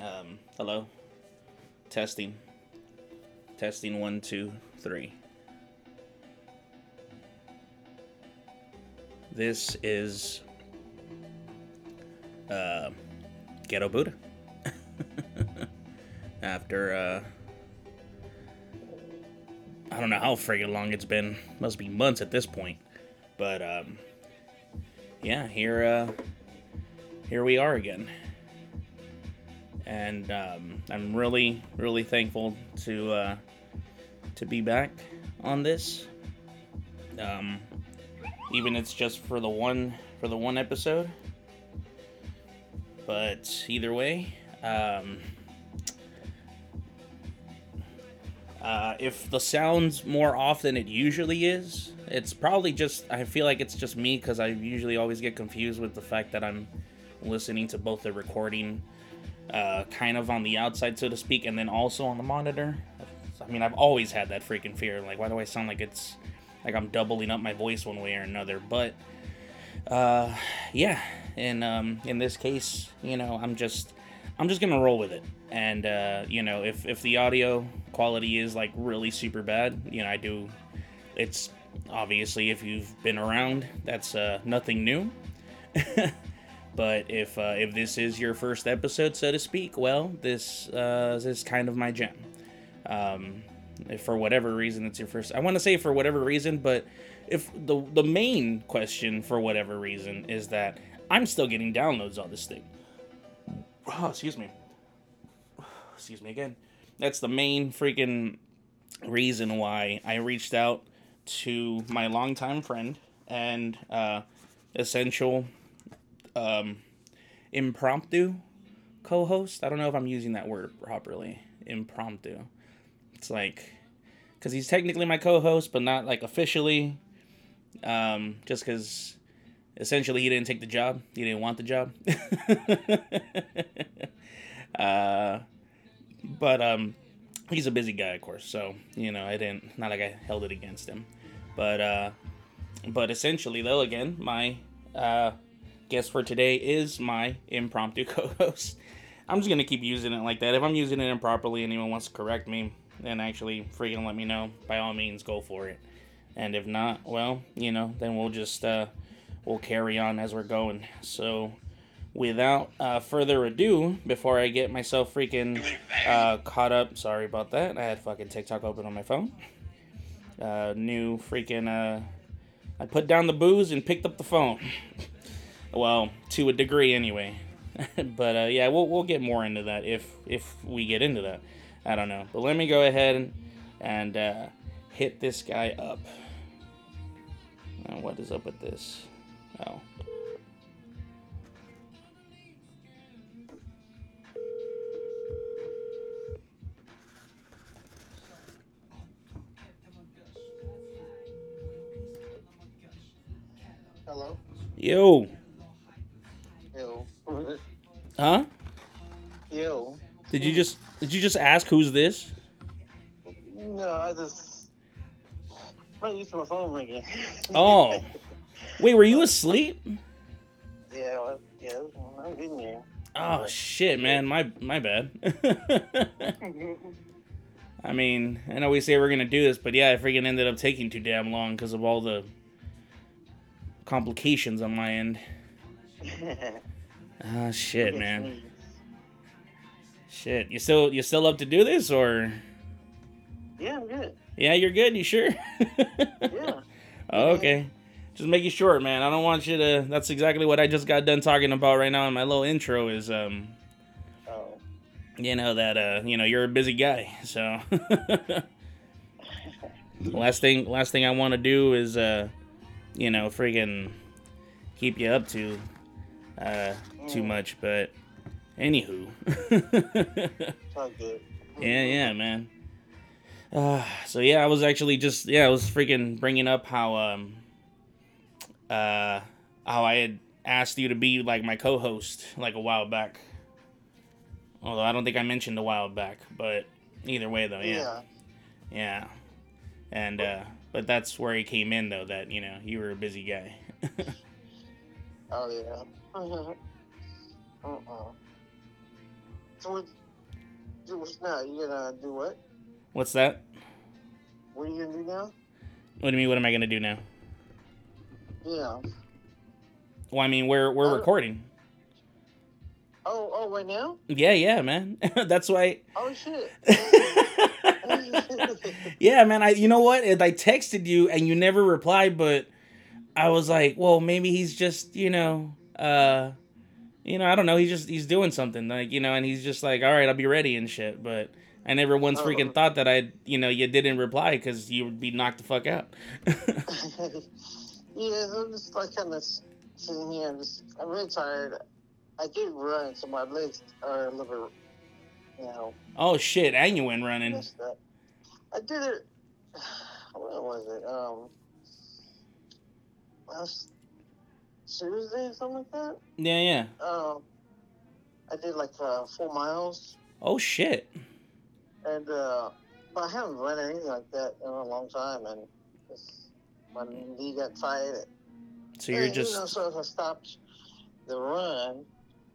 Um, hello. Testing. Testing one, two, three. This is uh, Ghetto Buddha. After uh, I don't know how friggin' long it's been. Must be months at this point. But um, yeah, here uh, here we are again and um, I'm really, really thankful to uh, to be back on this. Um, even it's just for the one for the one episode, but either way, um, uh, if the sounds more off than it usually is, it's probably just I feel like it's just me because I usually always get confused with the fact that I'm listening to both the recording uh, kind of on the outside, so to speak, and then also on the monitor. I mean, I've always had that freaking fear. Like, why do I sound like it's like I'm doubling up my voice one way or another? But uh, yeah, and um, in this case, you know, I'm just I'm just gonna roll with it. And uh, you know, if if the audio quality is like really super bad, you know, I do. It's obviously if you've been around, that's uh, nothing new. But if uh, if this is your first episode, so to speak, well, this uh, this is kind of my gem. Um, if for whatever reason it's your first, I want to say for whatever reason, but if the the main question for whatever reason is that I'm still getting downloads on this thing. Oh, excuse me. Excuse me again. That's the main freaking reason why I reached out to my longtime friend and uh, essential um, impromptu co-host. I don't know if I'm using that word properly. Impromptu. It's like because he's technically my co-host, but not like officially. Um, just because essentially he didn't take the job. He didn't want the job. uh, but um, he's a busy guy, of course. So you know, I didn't. Not like I held it against him. But uh, but essentially, though, again, my uh, guest for today is my impromptu co-host. I'm just gonna keep using it like that. If I'm using it improperly and anyone wants to correct me, then actually freaking let me know. By all means, go for it. And if not, well, you know, then we'll just uh, we'll carry on as we're going. So, without uh, further ado, before I get myself freaking uh, caught up, sorry about that. I had fucking TikTok open on my phone. Uh, new freaking uh, I put down the booze and picked up the phone. Well, to a degree anyway. but uh, yeah, we'll we'll get more into that if if we get into that. I don't know. But let me go ahead and, and uh, hit this guy up. Now, what is up with this? Oh. Hello. Yo. Huh? Yo. Did you just did you just ask who's this? No, I just. I'm used to my phone ringing. Oh. Wait, were you asleep? yeah. Well, yeah. I'm in here. Oh shit, man. My my bad. I mean, I know we say we're gonna do this, but yeah, I freaking ended up taking too damn long because of all the complications on my end. Ah, shit, man. Shit, you still you still up to do this or? Yeah, I'm good. Yeah, you're good. You sure? Yeah. Okay. Just make it short, man. I don't want you to. That's exactly what I just got done talking about right now in my little intro. Is um, Oh. you know that uh, you know you're a busy guy, so. last thing, last thing I want to do is uh, you know, friggin' keep you up to uh too Mm. much, but anywho. Yeah, yeah, man. Uh, so yeah, I was actually just yeah, I was freaking bringing up how um uh how I had asked you to be like my co-host like a while back. Although I don't think I mentioned a while back, but either way though, yeah, Yeah. yeah. And uh, but that's where he came in though. That you know you were a busy guy. Oh yeah. uh-uh. So what? do- What's now? You gonna do what? What's that? What are you gonna do now? What do you mean? What am I gonna do now? Yeah. Well, I mean, we're we're recording. Oh, oh, right now? Yeah, yeah, man. That's why. Oh shit. yeah, man. I you know what? I texted you and you never replied, but I was like, well, maybe he's just you know, uh, you know, I don't know. He's just he's doing something like you know, and he's just like, all right, I'll be ready and shit. But I never once freaking Oh. thought that I you know you didn't reply because you would be knocked the fuck out. yeah, I'm just like kind of sitting here. I'm just, I'm really tired. I did run, so my legs are a little bit, you know, oh shit, and you went running. I did it. What was it? Um, last Tuesday, something like that. Yeah, yeah. Um, I did like uh, four miles, Oh shit. and uh, but I haven't run anything like that in a long time, and my knee got tired. So you're And, just you know, so if I stopped the run,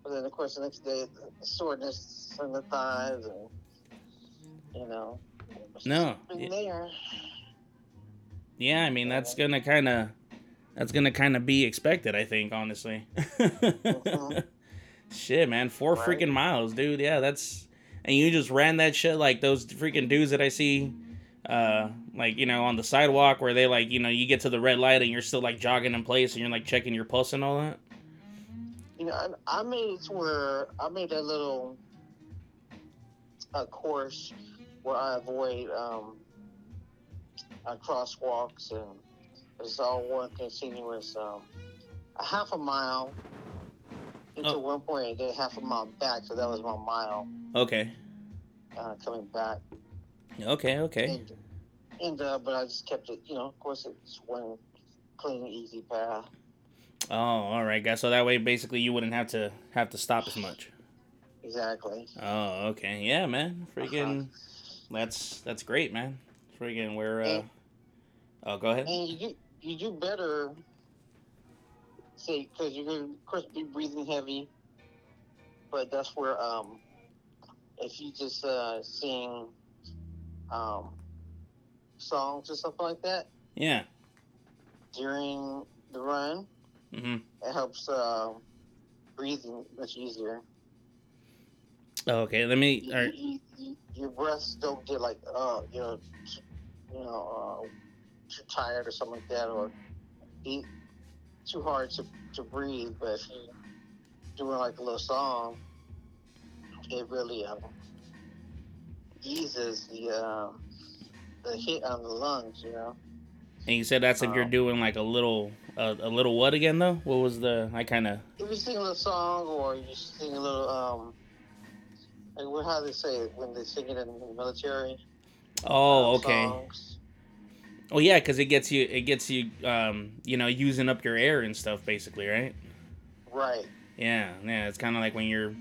but then of course the next day the soreness in the thighs and you know. No, yeah. Yeah, I mean that's gonna kind of that's gonna kind of be expected, I think, honestly. Shit, man, four Right. freaking miles, dude. Yeah, that's and you just ran that shit like those freaking dudes that I see, uh, like you know on the sidewalk where they like you know you get to the red light and you're still like jogging in place and you're like checking your pulse and all that. You know, I, I made it to where I made a little a course where I avoid um, uh, crosswalks and it's all one continuous um, a half a mile into Oh. one point and then half a mile back. So that was my mile Okay, uh, coming back. okay, okay. And, and uh, but I just kept it, you know, of course it's one clean, easy path. Oh, all right, guys. So that way, basically, you wouldn't have to have to stop as much. Exactly. Oh, okay. Yeah, man. Freaking, Uh-huh. that's that's great, man. Freaking, we're. uh Yeah. Oh, go ahead. You do, better, say, because you're going to, of course, be breathing heavy. But that's where, um, if you just uh, sing um, songs or something like that Yeah. during the run, hmm it helps uh, breathing much easier. Okay. Let me. You- right. you- you- your breaths don't get like, uh, you know, you know, uh, too tired or something like that, or be too hard to, to breathe. But if you doing like a little song, it really um, eases the uh, the hit on the lungs. You know, And you said that's if you're Um, doing like a little, uh, a little what again though? What was the? I kind of. if you sing a little song or you sing a little um. Like what- how they say it when they sing it in the military? Oh, um, okay. songs. Oh yeah, because it gets you, it gets you, um, you know, using up your air and stuff, basically, right? Right. Yeah, yeah. It's kind of like when you're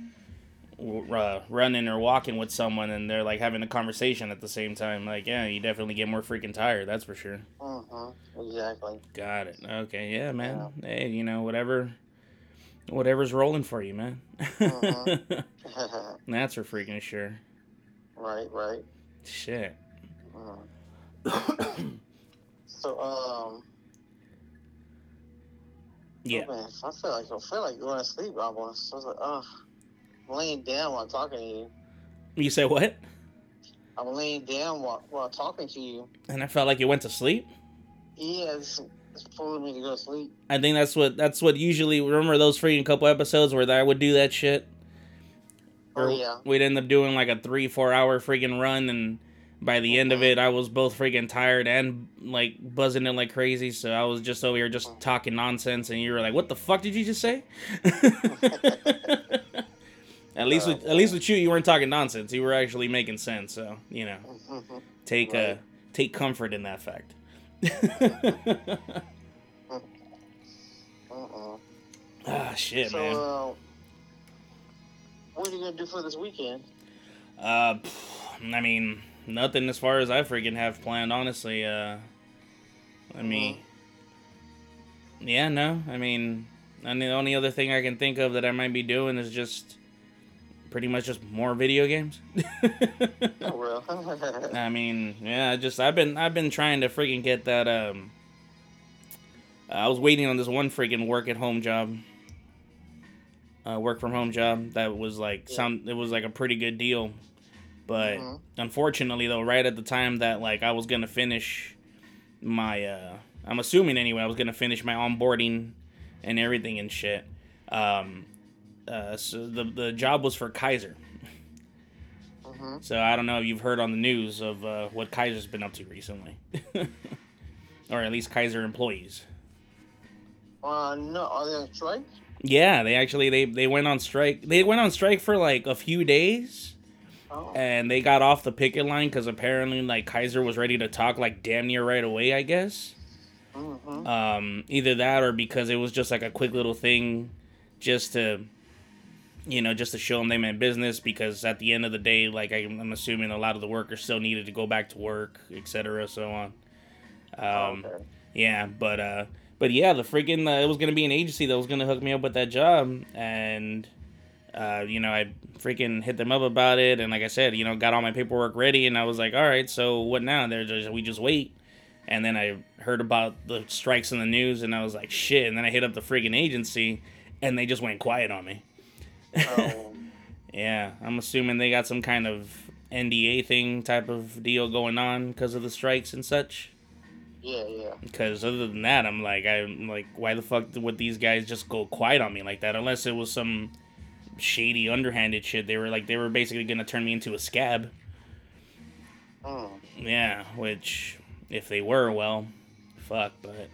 uh, running or walking with someone and they're like having a conversation at the same time. Like, yeah, you definitely get more freaking tired. That's for sure. Mm-hmm. Exactly. Got it. Okay, yeah, man. Hey, you know, whatever, whatever's rolling for you, man. Mhm. That's for freaking sure. right, right. Shit. Mhm. So, um, Yeah. oh man, I feel like I feel like going to sleep almost. I was like, oh, I'm laying down while talking to you. You say what? I'm laying down while, while talking to you. And I felt like you went to sleep. Yeah, it's, it's fooling me to go to sleep. I think that's what that's what usually remember those freaking couple episodes where I would do that shit. Oh Or yeah. We'd end up doing like a three, four hour freaking run and by the end of it I was both freaking tired and like buzzing in like crazy, so I was just over here just talking nonsense and you were like, What the fuck did you just say? at least with at least with you you weren't talking nonsense. You were actually making sense, so you know. Take uh take comfort in that fact. Mm-mm. ah shit, So, man. uh, what are you gonna do for this weekend? Uh, pff, I mean, nothing as far as I freaking have planned, honestly. Uh, I mean, yeah, no, I mean, and the only other thing I can think of that I might be doing is just pretty much just more video games. Oh, real. I mean, yeah, just I've been I've been trying to freaking get that. Um, I was waiting on this one freaking work at home job, uh, work from home job that was like Yeah. some. It was like a pretty good deal, but Mhm. unfortunately though, right at the time that like I was gonna finish my, uh, I'm assuming anyway, I was gonna finish my onboarding and everything and shit. Um, uh, so the the job was for Kaiser. Mhm. So I don't know if you've heard on the news of uh, what Kaiser's been up to recently, or at least Kaiser employees. Uh, no, are they on strike? Yeah, they actually they they went on strike. They went on strike for like a few days, Oh. and they got off the picket line because apparently like Kaiser was ready to talk like damn near right away. I guess. Mm-hmm. Um, either that or because it was just like a quick little thing, just to, you know, just to show them they meant business. Because at the end of the day, like I'm, I'm assuming a lot of the workers still needed to go back to work, etc. So on. Um, okay. yeah, but uh, but yeah, the freaking uh, it was gonna be an agency that was gonna hook me up with that job, and uh, you know, I freaking hit them up about it, and like I said, you know, got all my paperwork ready, and I was like, all right, so what now? They're just we just wait. And then I heard about the strikes in the news, and I was like, shit. And then I hit up the freaking agency, and they just went quiet on me. Oh, Yeah, I'm assuming they got some kind of NDA thing type of deal going on because of the strikes and such. yeah, yeah. Because other than that, I'm like, I'm like, why the fuck would these guys just go quiet on me like that? Unless it was some shady, underhanded shit. They were like, they were basically gonna turn me into a scab. Mm. Yeah, which if they were, well, fuck. But,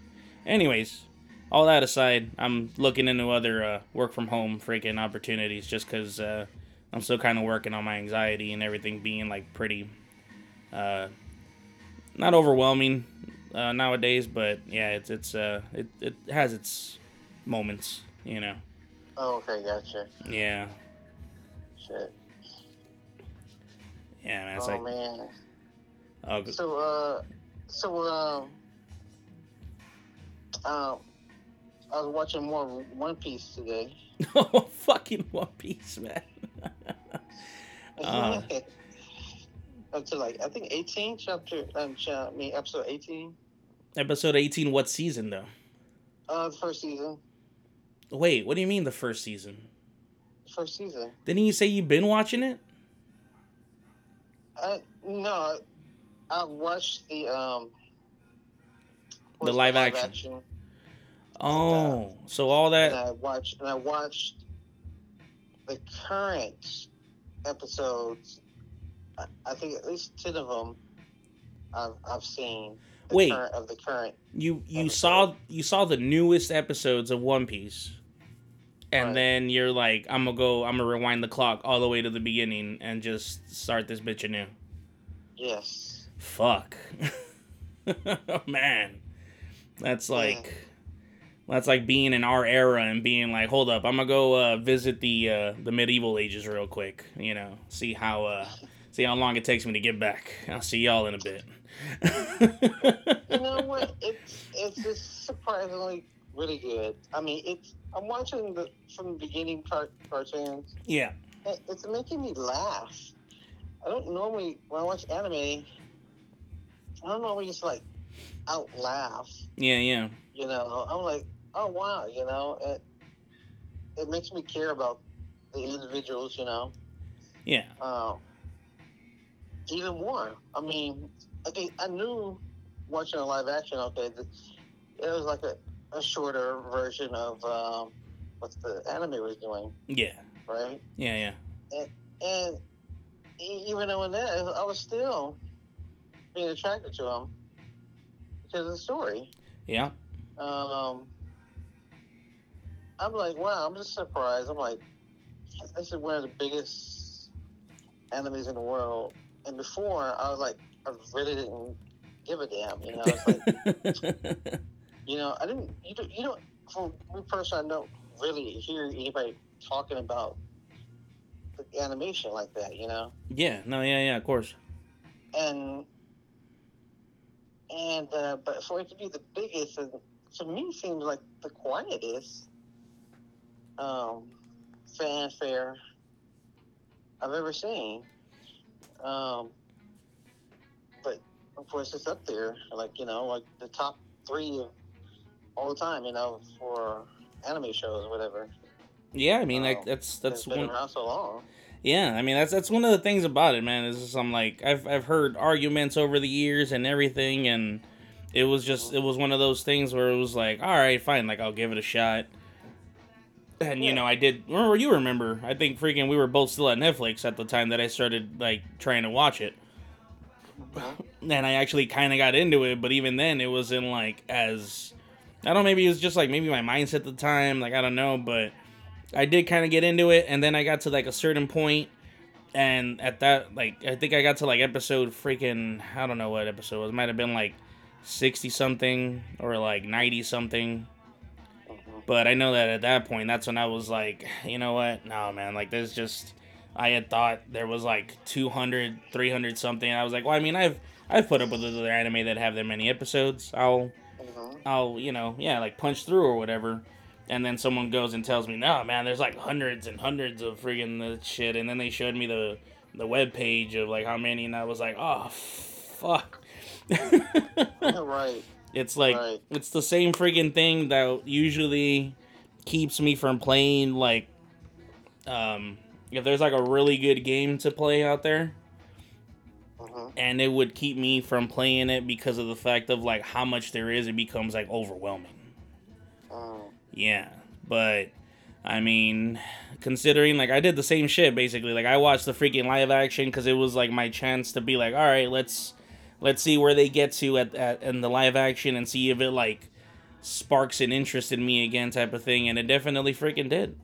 anyways, all that aside, I'm looking into other uh, work from home freaking opportunities just because uh, I'm still kind of working on my anxiety and everything being like pretty, uh, not overwhelming uh, nowadays, but yeah, it's it's uh it it has its moments, you know. Oh, okay, gotcha. Yeah, Shit. yeah, man. It's oh like man. oh, So, uh, so, um, um, I was watching more One Piece today. oh, fucking One Piece, man. Uh. Up to like I think eighteen chapter. Um, I mean episode eighteen. Episode 18, what season though? Uh, the first season. Wait, what do you mean the first season? First season. Didn't you say you've been watching it? I no, I watched the um. The what's live action. Oh, so all And that. I watched and I watched the current episodes. I, I think at least ten of them. I've I've seen. The Wait. Current, of the current. You you episode. saw you saw the newest episodes of One Piece, and Right. then you're like, I'm gonna go, I'm gonna rewind the clock all the way to the beginning and just start this bitch anew. Yes. Fuck, man, that's like. That's like being in our era and being like, hold up, I'm gonna go uh, visit the uh, the medieval ages real quick. You know, see how uh, see how long it takes me to get back. I'll see y'all in a bit. You know what? It's it's just surprisingly really good. I mean, it's I'm watching the from the beginning car- cartoons. yeah, It- It's making me laugh. I don't normally when I watch anime. I don't normally just like out laugh. yeah, yeah, You know, I'm like, oh wow, you know, it it makes me care about the individuals. You know, yeah. um, even more. I mean, I knew watching a live action. Okay, that it was like a, a shorter version of um, what the anime was doing, Yeah, right? yeah, yeah. And e- even though in that, I was still being attracted to him because of the story. Yeah. Um, I'm like, wow, I'm just surprised. I'm like, this is one of the biggest enemies in the world. And before, I was like, I really didn't give a damn. You know, it's like, you know, I didn't. You don't. You don't. For me personally, I don't really hear anybody talking about the animation like that. You know, yeah, no, yeah, yeah, of course. and and uh, but for it to be the biggest, and to me, seems like the quietest um, fanfare I've ever seen. Um, of course, it's up there, like you know, like the top three all the time, you know, for anime shows or whatever. Yeah, I mean, like that's that's one. around so long. Yeah, I mean that's that's one of the things about it, man. Is just, I'm like I've I've heard arguments over the years and everything, and it was just mm-hmm. it was one of those things where it was like, all right, fine, like I'll give it a shot. And you know, I did. Remember, you remember? I think freaking we were both still at Netflix at the time that I started like trying to watch it, and I actually kind of got into it. But even then, it wasn't like as I don't. know, Maybe it was just like maybe my mindset at the time. Like I don't know, but I did kind of get into it, and then I got to like a certain point, and at that, like, I think I got to like episode freaking, I don't know what episode it was. Might have been like sixty something or like ninety something. Mhm. But I know that at that point, that's when I was like, you know what? No, man, like, there's just. I had thought there was like 200, 300 something. I was like, well, I mean, I've I've put up with other anime that have that many episodes. I'll Mhm. I'll, you know, yeah, like punch through or whatever. And then someone goes and tells me, no, man, there's like hundreds and hundreds of friggin' the shit. And then they showed me the the web page of like how many, and I was like, oh, fuck. right, it's like right. it's the same friggin' thing that usually keeps me from playing like um if there's like a really good game to play out there Mhm. and it would keep me from playing it because of the fact of like how much there is it becomes like overwhelming Mm. Yeah, but I mean, considering like I did the same shit basically. Like I watched the freaking live action because it was like my chance to be like, all right, let's let's see where they get to at, at in the live action and see if it like sparks an interest in me again, type of thing. And it definitely freaking did.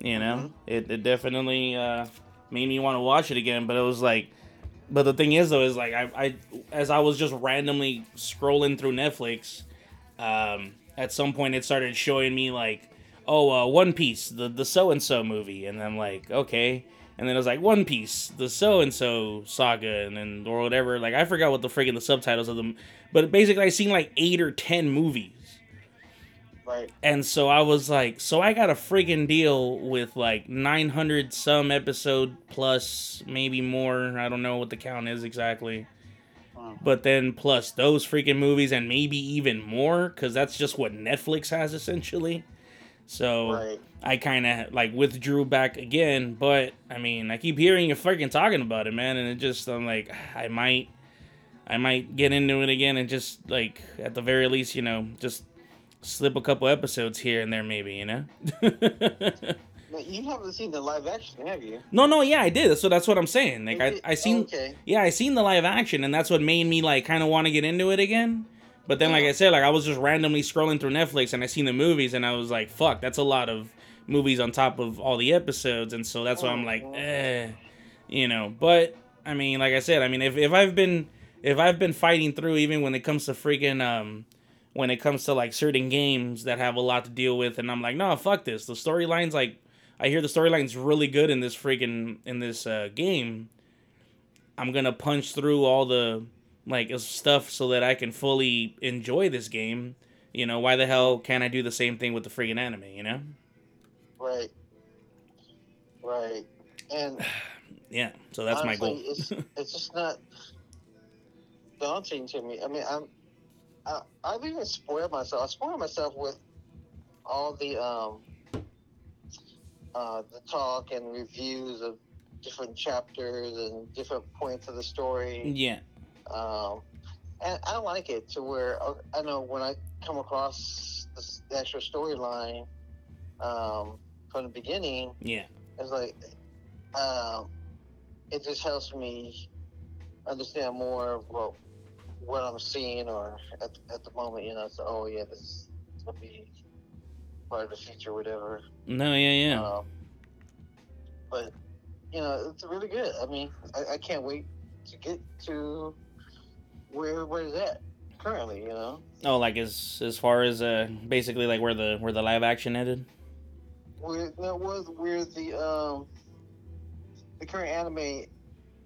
You know, Mhm. it it definitely uh, made me want to watch it again. But it was like. But the thing is, though, is like I, I, as I was just randomly scrolling through Netflix, um, at some point it started showing me like, oh, uh, One Piece, the the so and so movie, and I'm like, okay, and then it was like One Piece, the so and so saga, and then or whatever. Like I forgot what the friggin' the subtitles of them, but basically I seen like eight or ten movies. Right. And so I was like, so I got a friggin' deal with like 900 some episode plus maybe more. I don't know what the count is exactly. But then plus those freaking movies and maybe even more because that's just what Netflix has essentially. So Right. I kind of like withdrew back again. But I mean, I keep hearing you freaking talking about it, man. And it just, I'm like, I might, I might get into it again and just like, at the very least, you know, just slip a couple episodes here and there, maybe, you know? But you haven't seen the live action, have you? no, no, yeah, I did. So that's what I'm saying. Like, I, I seen, Okay. yeah, I seen the live action, and that's what made me like kind of want to get into it again. But then, like I said, like I was just randomly scrolling through Netflix, and I seen the movies, and I was like, "Fuck, that's a lot of movies on top of all the episodes," and so that's why I'm like, eh, you know. But I mean, like I said, I mean, if if I've been if I've been fighting through, even when it comes to freaking um, when it comes to like certain games that have a lot to deal with, and I'm like, no, fuck this. The storyline's like, I hear the storyline's really good in this freaking in this uh, game. I'm gonna punch through all the like stuff so that I can fully enjoy this game. You know, why the hell can't I do the same thing with the freaking anime? You know? Right. Right. And Yeah. So that's my honestly, goal. it's it's just not daunting to me. I mean, I'm I, I've even spoiled myself. I spoiled myself with all the um uh the talk and reviews of different chapters and different points of the story. yeah. Um, and I like it to where uh, I know when I come across this, the actual storyline um, from the beginning, Yeah. it's like um, it just helps me understand more of what, what I'm seeing or at, at the moment, you know. So, oh yeah, this is gonna be part of the future, whatever. No. Yeah. Yeah. Um, but you know, it's really good. I mean, I, I can't wait to get to where where it's at currently. You know, oh, like as as far as uh basically like where the where the live action ended. where that was where the um the current anime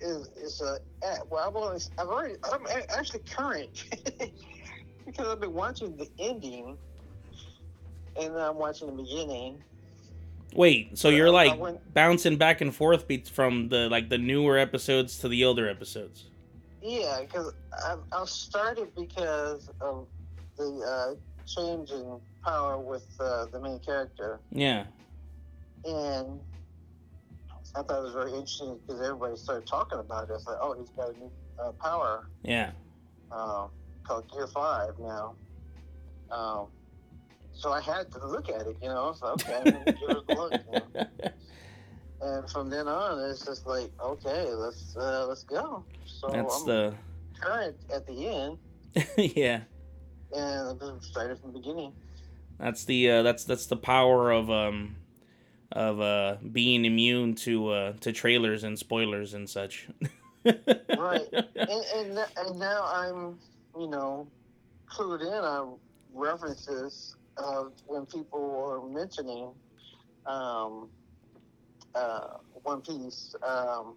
is is uh, at. Well, I've always I've already I'm actually current because I've been watching the ending and I'm watching the beginning. Wait, so you're like went- bouncing back and forth be- from the like the newer episodes to the older episodes. Yeah, because I, I started because of the uh, change in power with uh, the main character, Yeah. and I thought it was very interesting because everybody started talking about it. It's like, oh, he's got a new uh, power Yeah. uh, called Gear Five now. Um, so I had to look at it, you know. So okay, I'm gonna give it a look. You know? And from then on, it's just like, okay, let's uh, let's go. So That's I'm the current at the end. yeah. and started from the beginning. That's the uh, that's that's the power of um of uh being immune to uh to trailers and spoilers and such. Right. And and, and now I'm, you know, clued in on references of when people were mentioning um, uh, One Piece. Um,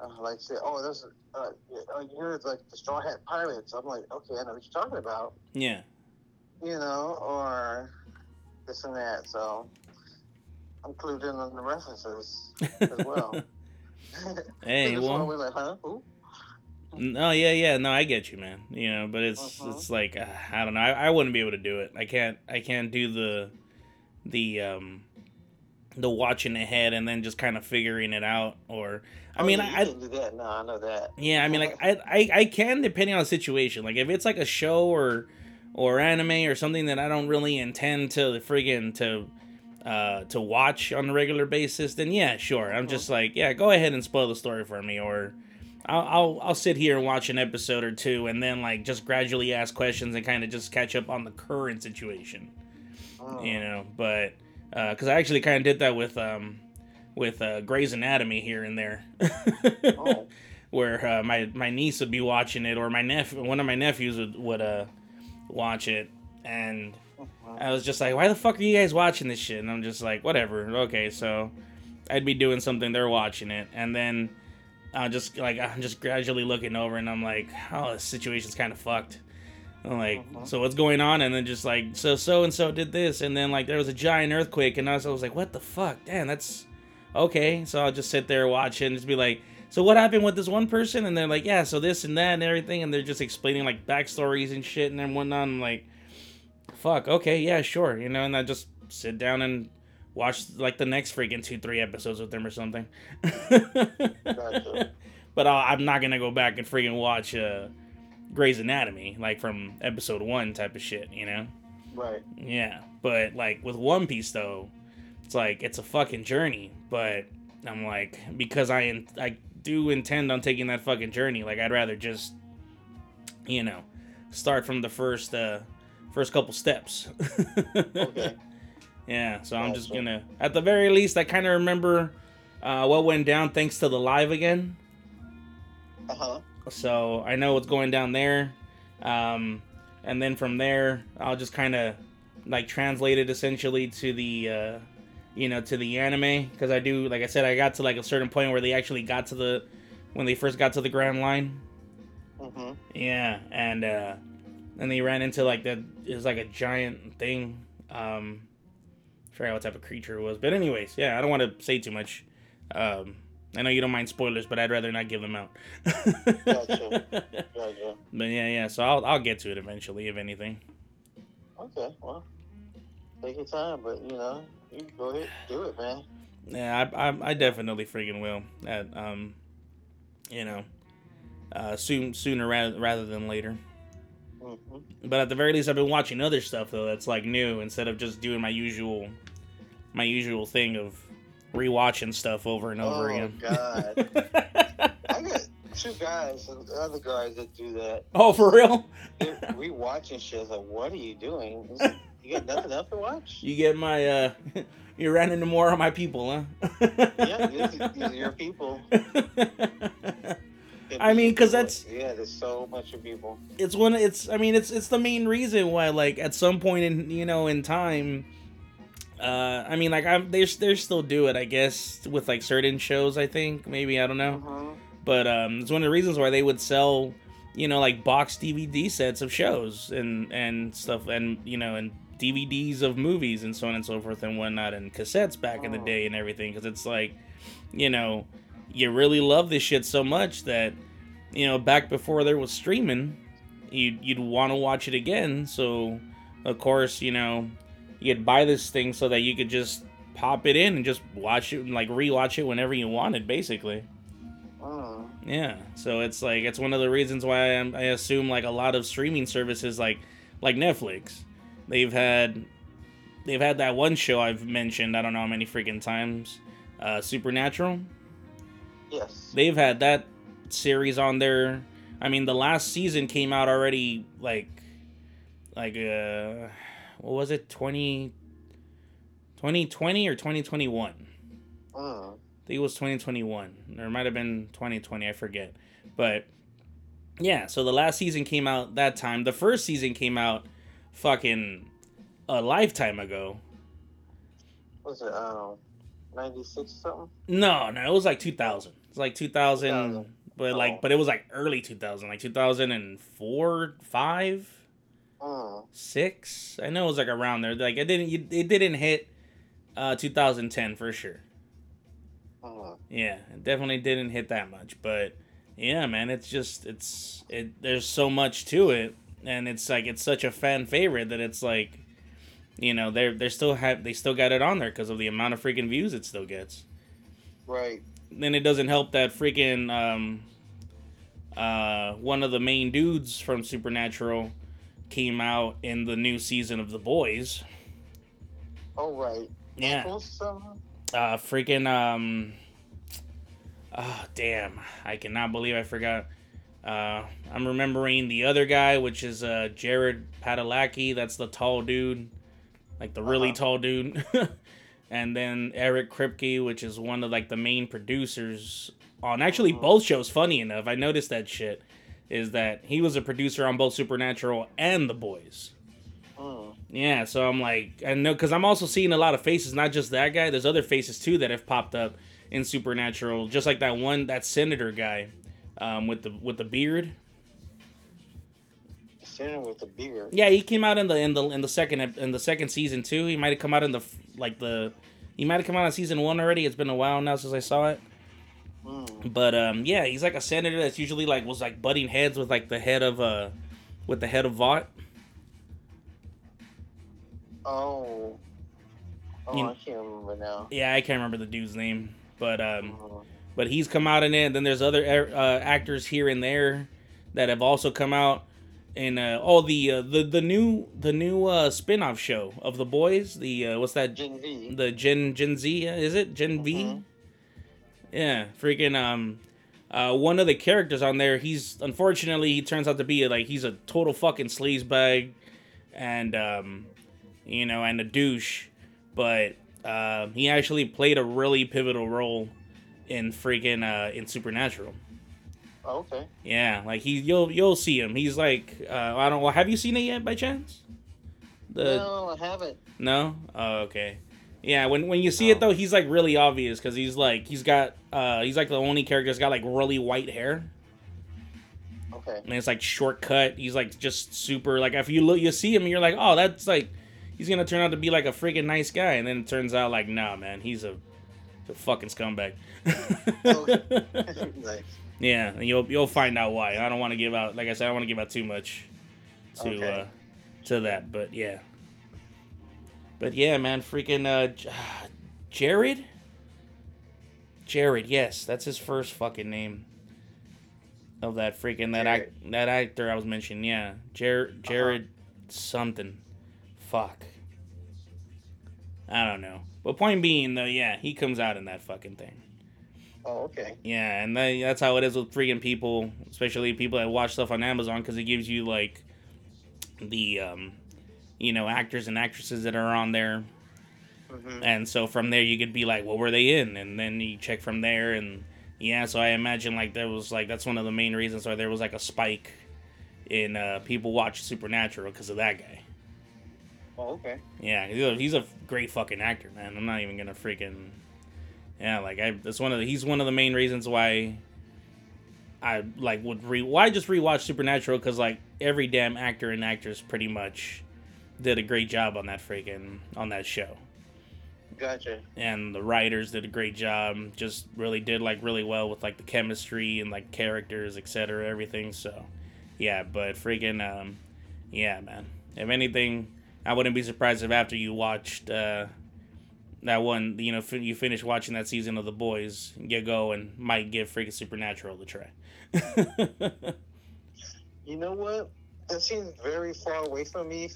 uh, like say, oh, this, uh, uh, you're like the Straw Hat Pirates. I'm like, okay, I know what you're talking about, yeah. you know, or this and that. So I'm in the references as well. Hey, well, we're like, huh? Who? no, yeah, yeah, no, I get you, man. You know, but it's Uh-huh. it's like uh, I don't know. I, I wouldn't be able to do it. I can't I can't do the the um the watching ahead and then just kind of figuring it out. Or I Oh, mean, yeah, I, can do that. No, I know that. Yeah, I mean, like I, I, I can depending on the situation. Like if it's like a show or or anime or something that I don't really intend to friggin' to uh to watch on a regular basis, then yeah, sure. I'm just like, yeah, go ahead and spoil the story for me, or I'll I'll, I'll sit here and watch an episode or two, and then like just gradually ask questions and kind of just catch up on the current situation Mm. you know but because i actually kind of did that with um with uh grey's anatomy here and there Oh. where uh, my my niece would be watching it or my nephew one of my nephews would would uh watch it and. I was just like why the fuck are you guys watching this shit and i'm just like whatever okay so i'd be doing something they're watching it and then i'll just like i'm just gradually looking over and i'm like oh this situation's kind of fucked I'm like, Mhm. so what's going on? And then just like, so so and so did this, and then like there was a giant earthquake, and I was, I was like, what the fuck? Damn, that's okay. So I'll just sit there watching, and just be like, so what happened with this one person? And they're like, yeah, so this and that and everything, and they're just explaining like backstories and shit and then whatnot. I'm like, fuck, okay, yeah, sure, you know, and I just sit down and watch like the next freaking two three episodes with them or something. Gotcha. But I'll, I'm not gonna go back and freaking watch uh, Grey's Anatomy like from episode one type of shit, you know? Right. Yeah, but like with One Piece though, it's like it's a fucking journey. But I'm like because I in, I do intend on taking that fucking journey. Like I'd rather just, you know, start from the first uh first couple steps. Okay. yeah, so I'm just gonna at the very least I kind of remember uh, what went down thanks to the live again. Uh huh. So I know what's going down there. Um, and then from there, I'll just kind of like translate it essentially to the, uh, you know, to the anime. Because I do, like I said, I got to like a certain point where they actually got to the, when they first got to the Grand Line. Mm-hmm. Yeah. And, uh, and they ran into like the, it was like a giant thing. Um, I forgot what type of creature it was. But, anyways, yeah, I don't want to say too much. Um, I know you don't mind spoilers, but I'd rather not give them out. Gotcha. Gotcha. But yeah, yeah. So I'll I'll get to it eventually, if anything. Okay. Well, take your time, but you know, you go ahead, do it, man. Yeah, I I, I definitely freaking will. That um, you know, uh, soon sooner rather rather than later. Hmm But at the very least, I've been watching other stuff though that's like new instead of just doing my usual, my usual thing of rewatching stuff over and over Oh again. God, I got two guys, and other guys that do that. oh, for real? They're rewatching shit. Like, what are you doing? You got nothing else to watch? You get my uh, you ran into more of my people, huh? Yeah, these, these are your people. I mean, because that's- yeah. There's so much of people. it's one it's i mean it's it's the main reason why like at some point in you know in time uh i mean like i'm they they still do it i guess with like certain shows i think maybe i don't know Mhm. but um it's one of the reasons why they would sell you know like box dvd sets of shows and and stuff and you know and DVDs of movies and so on and so forth and whatnot, and cassettes back in the Oh. day and everything. Because it's like, you know, you really love this shit so much that, you know, back before there was streaming, you'd you'd want to watch it again. So, of course, you know, you'd buy this thing so that you could just pop it in and just watch it and like rewatch it whenever you wanted, basically. Yeah, so it's like it's one of the reasons why I'm, I assume like a lot of streaming services like like Netflix, they've had they've had that one show I've mentioned I don't know how many freaking times, uh, Supernatural. Yes. They've had that series on there. I mean, the last season came out already like like uh what was it 20 2020 or 2021 Mm. I think it was 2021. Or it might have been 2020. I forget. But yeah, so the last season came out that time. The first season came out fucking a lifetime ago. Was it um, ninety six something? No, no, it was like 2000. It's like 2000, 2000. but like, Oh. but it was like early 2000, like 2004, five, Mm. six. I know it was like around there. Like it didn't, it didn't hit uh 2010 for sure. Mm. Yeah, it definitely didn't hit that much, but yeah, man, it's just it's it. There's so much to it, and it's like it's such a fan favorite that it's like, you know, they're they're still have they still got it on there because of the amount of freaking views it still gets. Right. Then it doesn't help that freaking um, uh, one of the main dudes from Supernatural came out in the new season of The Boys. Oh right. Yeah. Uh freaking um oh damn i cannot believe i forgot uh i'm remembering the other guy which is uh jared padalecki that's the tall dude like the really Uh-huh. tall dude and then eric kripke which is one of like the main producers on actually both shows funny enough i noticed that shit is that he was a producer on both supernatural and the boys Mm. yeah, so I'm like, I know because I'm also seeing a lot of faces, not just that guy. There's other faces too that have popped up in Supernatural, just like that one, that senator guy, um, with the with the beard. Sinner with the beard. Yeah, he came out in the in the in the second in the second season too. He might have come out in the like the, he might have come out in season one already. It's been a while now since I saw it. Mm. But um, yeah, he's like a senator that's usually like was like butting heads with like the head of uh, with the head of Vought. Oh. Oh, You- I can't remember now. Yeah, I can't remember the dude's name, but um. Mm. but he's come out in it. And then there's other uh, actors here and there that have also come out in uh, oh the uh, the the new the new uh, spin-off show of the boys. The uh, what's that? Gen V. The Gen Gen Z uh, is it Gen V? Mhm. Yeah, freaking um. Uh, one of the characters on there, he's unfortunately he turns out to be like he's a total fucking sleazebag, and um, you know, and a douche, but uh, he actually played a really pivotal role in freaking uh in Supernatural. Oh, okay. Yeah, like he you'll you'll see him. He's like uh I don't know. Have you seen it yet by chance? The no, I haven't. no? Oh, okay. Yeah, when when you see it though, he's like really obvious because he's like he's got uh he's like the only character that's got like really white hair Okay. and it's like shortcut. He's like just super like if you look you see him and you're like oh that's like he's gonna turn out to be like a freaking nice guy and then it turns out like nah man he's a, a fucking scumbag. nice. Yeah, and you'll you'll find out why. I don't want to give out, like I said, I don't want to give out too much to Okay. uh, to that, but yeah, but yeah, man, freaking uh, J- Jared, Jared, yes, that's his first fucking name of that freaking that act that actor I was mentioning. Yeah, Jared Jared something, fuck, I don't know. But point being though, yeah, he comes out in that fucking thing. Oh, okay. Yeah, and that, that's how it is with freaking people, especially people that watch stuff on Amazon, because it gives you like the, um, you know, actors and actresses that are on there, hmm and so from there you could be like, what were they in? And then you check from there, and yeah, so I imagine like there was like that's one of the main reasons why there was like a spike in uh, people watch Supernatural because of that guy. Oh, okay. Yeah, he's a, he's a great fucking actor, man. I'm not even gonna freaking. Yeah, like I, that's one of the. He's one of the main reasons why. I like would re. Why just rewatch Supernatural? Because like every damn actor and actress pretty much did a great job on that freaking on that show. Gotcha. And the writers did a great job. Just really did like really well with like the chemistry and like characters, etc. Everything. So, yeah. But freaking, um, yeah, man. If anything, I wouldn't be surprised if after you watched uh, that one, you know, f- you finish watching that season of The Boys, you go and might give freaking Supernatural a try. You know what? That seems very far away from me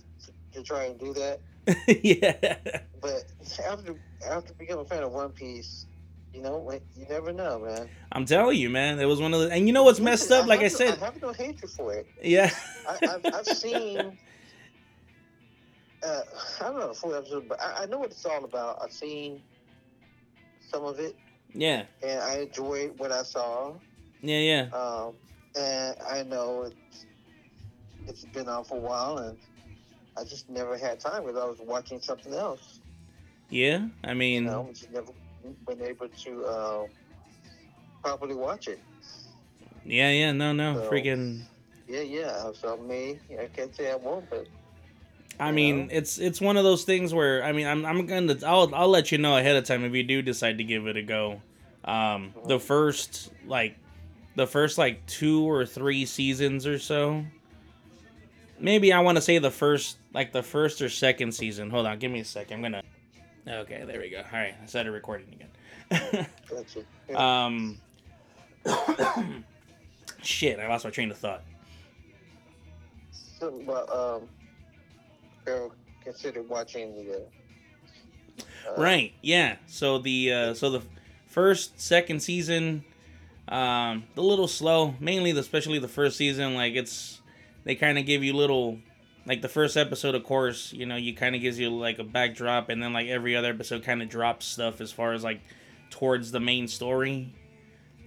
to try and do that. yeah. But after after becoming a fan of One Piece, you know, you never know, man. I'm telling you, man. It was one of the, and you know what's messed up? Like I have no- said, I have no hatred for it. yeah. I, I've, I've seen. Uh, I don't know full episode, but I, I know what it's all about. I've seen some of it, Yeah. and I enjoyed what I saw. Yeah, yeah. Um, and I know it's it's been on for a while, and I just never had time because I was watching something else. Yeah. I mean, You know, just never been able to uh, properly watch it. yeah, yeah. No, no. So- Freaking. Yeah, yeah. So me, I can't say I won't, but I mean, know? it's it's one of those things where I mean, I'm I'm gonna I'll I'll let you know ahead of time if you do decide to give it a go. Um, the first like, the first like two or three seasons or so. Maybe I want to say the first like the first or second season. Hold on, give me a second. I'm gonna. Okay, there we go. All right, I started recording again. that's it. Yeah. um. shit, I lost my train of thought. Something about um, girl considered watching the. Uh, Right. Yeah. So the uh, so the first second season, um, a little slow. Mainly, the, especially the first season. Like it's they kind of give you little. Like the first episode, of course, you know, you kind of gives you like a backdrop, and then like every other episode kind of drops stuff as far as like towards the main story.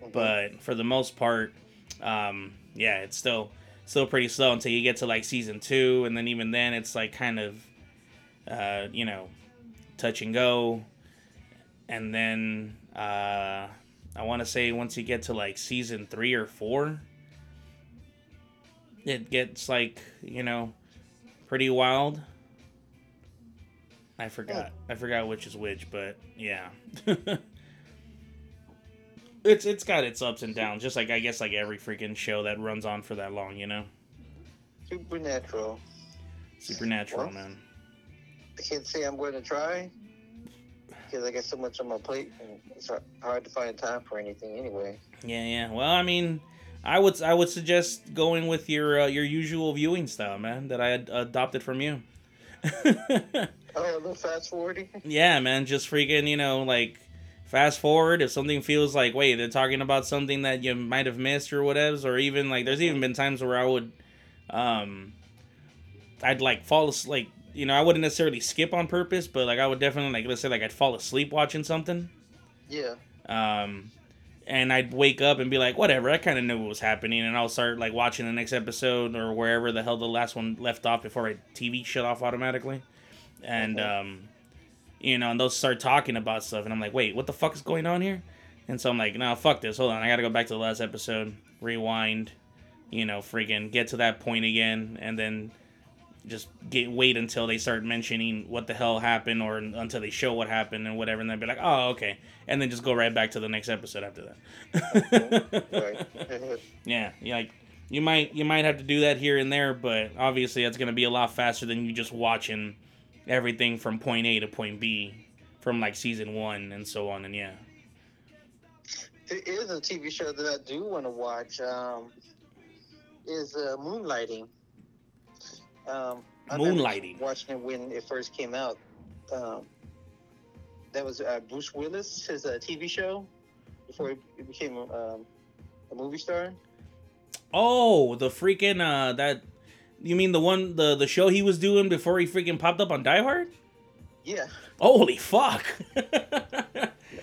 mhm. But for the most part, um, yeah, it's still still pretty slow until you get to like season two, and then even then, it's like kind of, uh, you know, touch and go, and then uh, I want to say once you get to like season three or four, it gets like you know, pretty wild. I forgot. I forgot which is which, but yeah. it's it's got its ups and downs, just like I guess like every freaking show that runs on for that long, you know. Supernatural. Supernatural, Well, man. I can't say I'm going to try because I got so much on my plate, and it's hard to find time for anything anyway. Yeah, yeah. Well, I mean, I would I would suggest going with your uh, your usual viewing style, man, that I had adopted from you. Oh, a little fast forwarding. yeah, man, just freaking, you know, like fast forward if something feels like wait, they're talking about something that you might have missed or whatever, or even like there's even been times where I would um I'd like fall asleep like you know, I wouldn't necessarily skip on purpose, but like I would definitely like let's say like I'd fall asleep watching something. Yeah. um, and I'd wake up and be like, whatever, I kind of knew what was happening, and I'll start like watching the next episode or wherever the hell the last one left off before my TV shut off automatically, and um, you know, and they'll start talking about stuff, and I'm like, wait, what the fuck is going on here? And so I'm like, no, fuck this, hold on, I gotta go back to the last episode, rewind, you know, freaking get to that point again, and then just get wait until they start mentioning what the hell happened or until they show what happened and whatever and then be like oh okay. And then just go right back to the next episode after that. Yeah you like you might you might have to do that here and there but obviously that's going to be a lot faster than you just watching everything from point a to point b from like season one and so on and yeah there is a TV show that I do want to watch. Um, is uh, Moonlighting. Um, Moonlighting. Watching it when it first came out. Um, that was uh, Bruce Willis, his uh, TV show, before he he became um, a movie star. oh the freaking uh that you mean the one the the show he was doing before he freaking popped up on die hard Yeah. holy fuck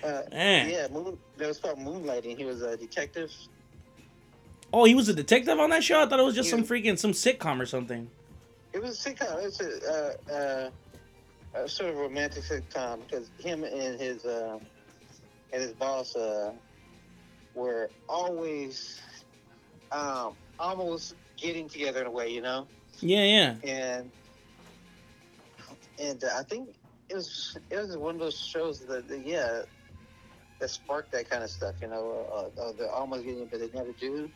Uh, Man. yeah, moon, that was called Moonlighting. He was a detective. Oh, he was a detective on that show. I thought it was just some freaking some sitcom or something. It was a sitcom. It's a, uh, uh, a sort of romantic sitcom because him and his uh, and his boss uh, were always um, almost getting together in a way, you know. Yeah, yeah. And and uh, I think it was it was one of those shows that, that yeah that sparked that kind of stuff. You know, uh, uh, they're almost getting it, but they never do.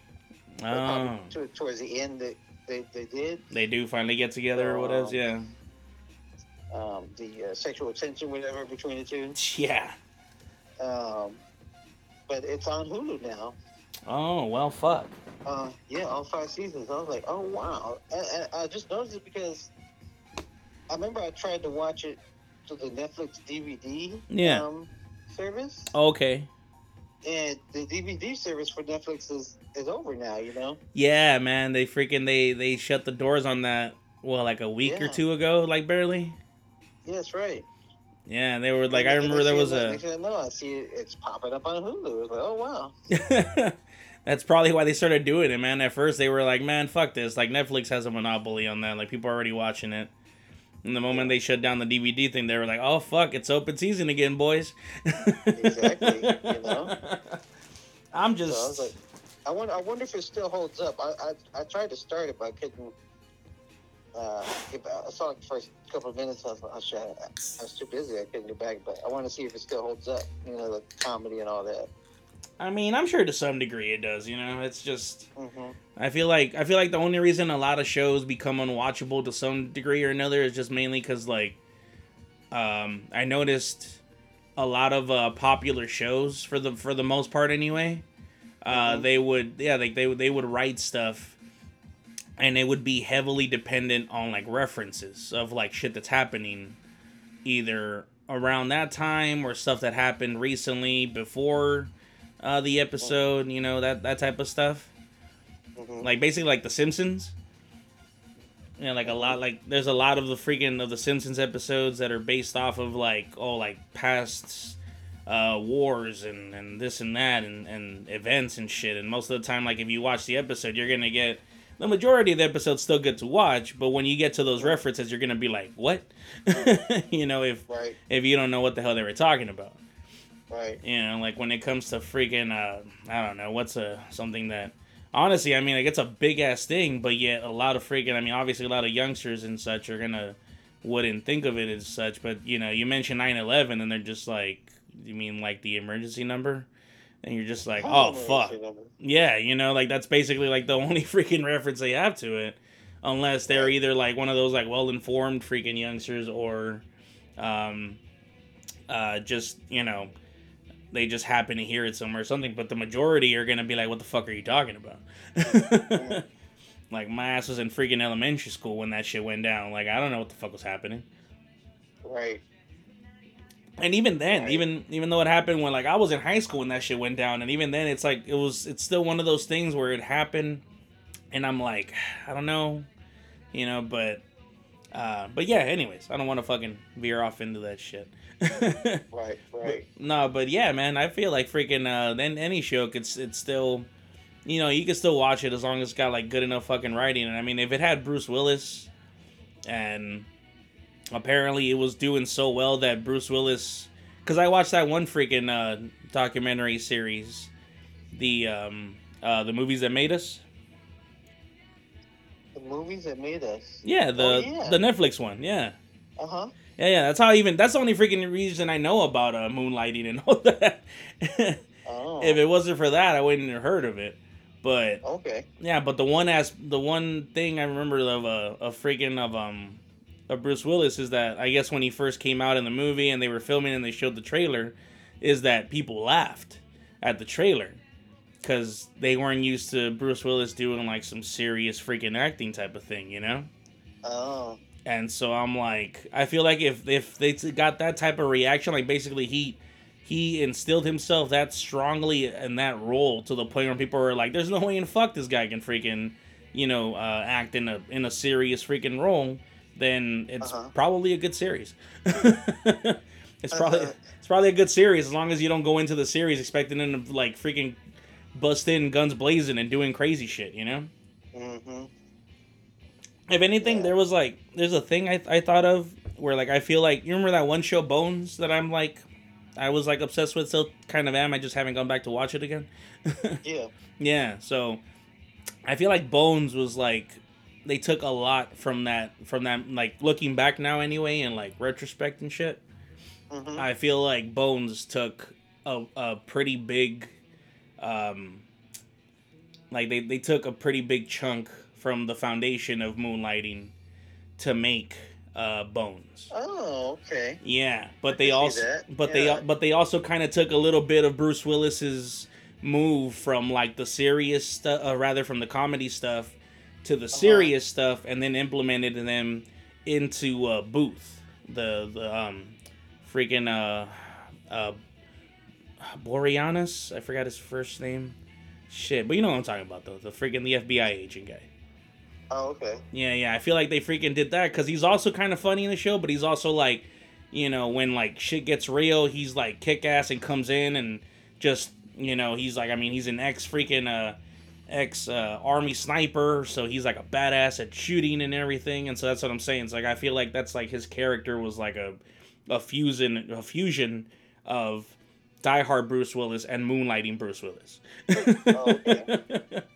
Oh, to, towards the end, they they, they did. they do finally get together or what else? Yeah. Um, the uh, sexual tension, whatever, between the two. Yeah. Um, but it's on Hulu now. Oh well, fuck. Uh, yeah, all five seasons. I was like, oh wow. And, and I just noticed it because I remember I tried to watch it to the Netflix DVD Yeah. um, service, Okay. and the DVD service for Netflix is is over now. You know. Yeah, man. They freaking they they shut the doors on that. Well, like a week or two ago, like barely. Yeah, that's right. Yeah, they were like, I remember there was a. like, next thing I know, I see it, it's popping up on Hulu. I was like, oh wow. That's probably why they started doing it, man. At first, they were like, "Man, fuck this!" Like Netflix has a monopoly on that. Like people are already watching it. And the moment they shut down the DVD thing, they were like, "Oh fuck, it's open season again, boys." Exactly, you know? I'm So I just. was like, I wonder, I wonder if it still holds up. I, I, I tried to start it, but I couldn't. Uh. I saw it the first couple of minutes. I was, I, should, I was too busy. I couldn't get back, but I want to see if it still holds up. You know, the comedy and all that. I mean, I'm sure to some degree it does. You know, it's just. hmm I feel like I feel like the only reason a lot of shows become unwatchable to some degree or another is just mainly because like, um, I noticed a lot of uh, popular shows for the for the most part anyway. Uh, Mhm. They would yeah like they they would write stuff, and it would be heavily dependent on like references of like shit that's happening, either around that time or stuff that happened recently before uh, the episode. You know that that type of stuff. Hmm like basically like the simpsons. Yeah like a lot like there's a lot of the freaking of the simpsons episodes that are based off of like oh like past uh wars and and this and that and and events and shit. And most of the time like if you watch the episode you're gonna get the majority of the episodes still good to watch but when you get to those references you're gonna be like what? You know if Right, if you don't know what the hell they were talking about right. you know like when it comes to freaking uh i don't know what's a something that honestly i mean like it's a big ass thing but yet a lot of freaking i mean obviously a lot of youngsters and such are gonna wouldn't think of it as such but you know you mention 9-11 and they're just like you mean like the emergency number? And you're just like oh fuck. yeah you know like that's basically like the only freaking reference they have to it unless they're either like one of those like well informed freaking youngsters or um uh just you know they just happen to hear it somewhere or something but the majority are gonna be like what the fuck are you talking about like my ass was in freaking elementary school when that shit went down like i don't know what the fuck was happening Right. and even then Right. even even though it happened when like i was in high school when that shit went down and even then it's like it was it's still one of those things where it happened and i'm like i don't know you know but uh but yeah anyways i don't want to fucking veer off into that shit Right. Right. no but yeah man i feel like freaking uh then any show could it's still you know you can still watch it as long as it's got like good enough fucking writing and i mean if it had bruce willis and apparently it was doing so well that bruce willis because i watched that one freaking uh documentary series the um uh the movies that made us The movies that made us. yeah the Oh, yeah. the netflix one yeah Uh huh. Yeah yeah that's how I even that's the only freaking reason i know about uh moonlighting and all that Oh. if it wasn't for that i wouldn't have heard of it but okay. Yeah, but the one as the one thing I remember of a uh, of freaking of um of Bruce Willis is that I guess when he first came out in the movie and they were filming and they showed the trailer, is that people laughed at the trailer because they weren't used to Bruce Willis doing like some serious freaking acting type of thing, you know. Oh. And so I'm like, I feel like if if they got that type of reaction, like basically he he instilled himself that strongly in that role to the point where people were like, "There's no way in fuck this guy can freaking, you know, uh, act in a in a serious freaking role." Then it's Uh-huh. probably a good series. it's probably Uh-huh. it's probably a good series as long as you don't go into the series expecting them to like freaking bust in guns blazing and doing crazy shit, you know. Mm-hmm. If anything, there was like there's a thing I I thought of where like I feel like you remember that one show Bones that I'm like I was like obsessed with still kind of am I just haven't gone back to watch it again. Yeah. yeah, so I feel like Bones was like they took a lot from that from that like looking back now anyway and like retrospect and shit. Mhm. I feel like Bones took a, a pretty big, um, like they, they took a pretty big chunk from the foundation of moonlighting to make uh, Bones. Oh, okay. Yeah, but they also but yeah. they but they also kind of took a little bit of Bruce Willis's move from like the serious stuff, uh, rather from the comedy stuff to the serious stuff, and then implemented them into uh, Booth, the the um, freaking uh, uh, Boreanaz. I forgot his first name. Shit, but you know what I'm talking about though. The freaking the FBI agent guy. Oh, okay. Yeah, yeah. I feel like they freaking did that because he's also kind of funny in the show, but he's also like, you know, when like shit gets real, he's like kick ass and comes in and just, you know, he's like, I mean, he's an ex freaking uh, ex uh, army sniper, so he's like a badass at shooting and everything, and so that's what I'm saying. It's like I feel like that's like his character was like a a fusion a fusion of Die Hard Bruce Willis and Moonlighting Bruce Willis. Oh, okay.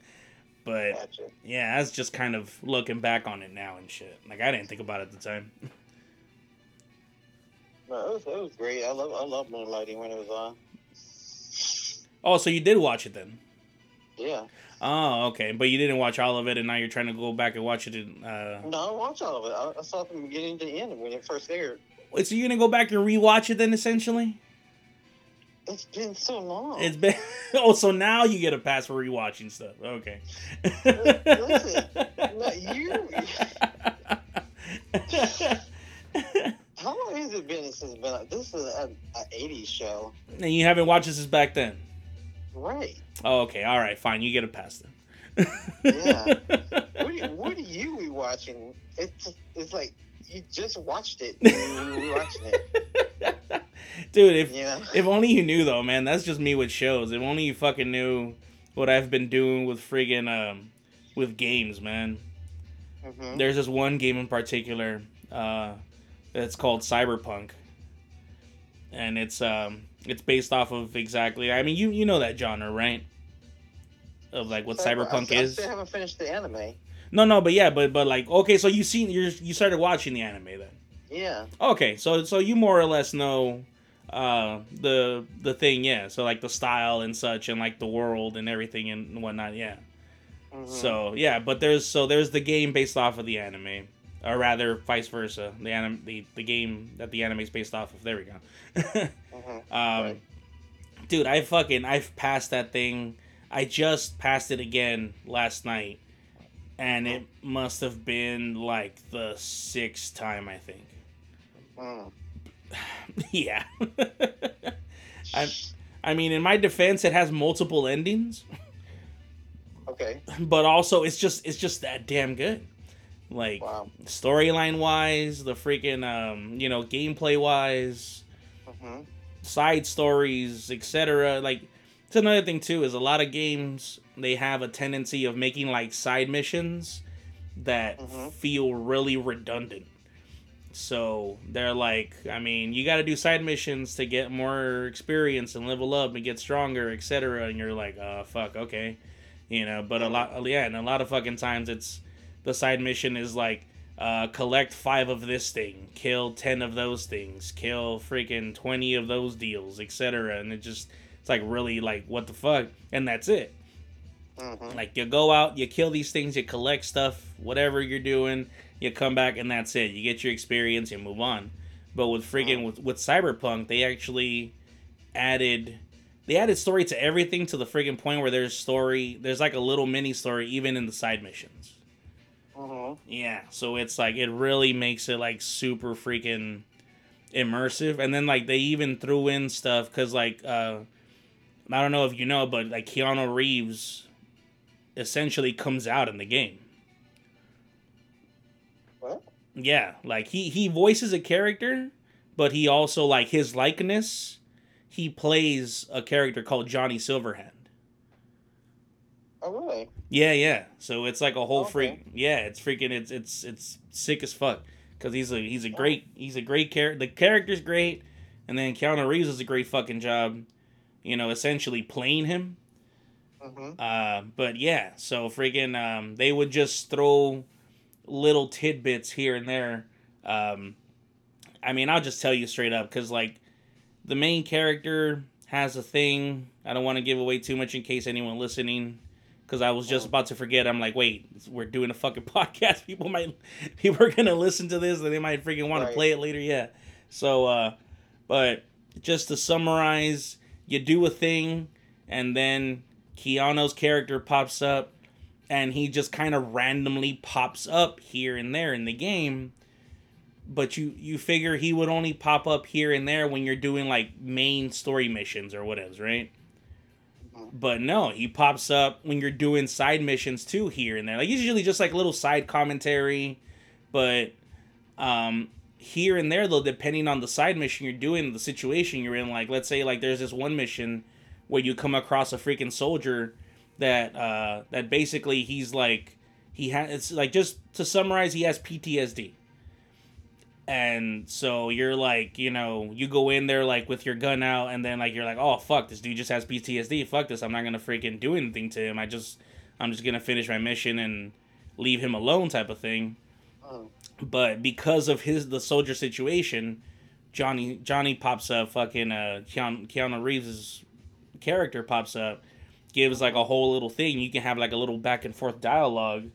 but Gotcha. yeah, that's just kind of looking back on it now and shit. Like I didn't think about it at the time. No, it was, it was great. I love I love Moonlighting when it was on. Oh, so you did watch it then? Yeah. Oh, okay. But you didn't watch all of it, and now you're trying to go back and watch it. In, uh... No, I watched all of it. I, I saw it from beginning to the end when it first aired. Wait, so you're gonna go back and rewatch it then? Essentially, It's been so long. it's been. oh, so now you get a pass for rewatching stuff. Okay. Listen, no, you. How long has it been since it's been? Like, this is an '80s show, and you haven't watched this back then. right? Oh, okay. All right. Fine. You get a pass then. Yeah. What are you, what are you rewatching? It's it's like you just watched it. and You're rewatching it. Dude, if know. If only you knew though, man. That's just me with shows. If only you fucking knew what I've been doing with friggin' um with games, man. Mhm. There's this one game in particular, uh, that's called Cyberpunk. And it's um it's based off of exactly I mean you you know that genre, right? Of like what Cyber- cyberpunk I, I is. still haven't finished the anime. No, no, but yeah, but but like okay, so you seen you you started watching the anime then. Yeah. Okay, so so you more or less know uh the the thing, yeah. So like the style and such and like the world and everything and whatnot, yeah. Mhm. So yeah, but there's so there's the game based off of the anime. Or rather vice versa. The anim the, the game that the anime is based off of. There we go. Mhm. um Right. dude, I fucking I've passed that thing. I just passed it again last night. And it must have been like the sixth time I think. Mm. yeah. I I mean, in my defense, it has multiple endings, Okay. but also it's just it's just that damn good. Like Wow. storyline wise, the freaking um, you know, gameplay wise, hmm side stories, etc. Like it's another thing too is a lot of games they have a tendency of making like side missions that Mhm. feel really redundant. So they're like, I mean, you got to do side missions to get more experience and level up and get stronger, etc. And you're like, oh fuck, okay, you know. But a lot, yeah, and a lot of fucking times it's the side mission is like, uh, collect five of this thing, kill ten of those things, kill freaking twenty of those deals, etc. And it just, it's like really like, what the fuck, and that's it. hmm Like you go out, you kill these things, you collect stuff, whatever you're doing, you come back and that's it. You get your experience, you move on. But with freaking with, with Cyberpunk, they actually added they added story to everything to the freaking point where there's story there's like a little mini story even in the side missions. hmm Yeah, so it's like it really makes it like super freaking immersive and then like they even threw in stuff cuz like uh I don't know if you know but like Keanu Reeves essentially comes out in the game. Yeah, like he he voices a character, but he also like his likeness, he plays a character called Johnny Silverhand. Oh really? Yeah, yeah. So it's like a whole Okay. freak. Yeah, it's freaking. It's it's it's sick as fuck. Cause he's a he's a great he's a great character. The character's great, and then Keanu Reeves does a great fucking job. You know, essentially playing him. hmm Uh, but yeah, so freaking um, they would just throw little tidbits here and there. Um, I mean, I'll just tell you straight up because like the main character has a thing. I don't want to give away too much in case anyone listening, because I was just Oh. about to forget. I'm like, wait, we're doing a fucking podcast. People might, people are gonna listen to this and they might freaking want Right. to play it later. Yeah. So, uh, but just to summarize, you do a thing, and then Keanu's character pops up, and he just kind of randomly pops up here and there in the game but you you figure he would only pop up here and there when you're doing like main story missions or whatever, right? Mhm. But no, he pops up when you're doing side missions too here and there. Like usually just like little side commentary, but um here and there though depending on the side mission you're doing, the situation you're in like let's say like there's this one mission where you come across a freaking soldier that uh that basically he's like he has it's like just to summarize he has PTSD and so you're like you know you go in there like with your gun out and then like you're like oh fuck this dude just has ptsd fuck this. I'm not gonna freaking do anything to him. I just i'm just gonna finish my mission and leave him alone type of thing. Mm. but because of his the soldier situation johnny johnny pops up fucking uh keanu, keanu reeves's character pops up gives like a whole little thing you can have like a little back and forth dialogue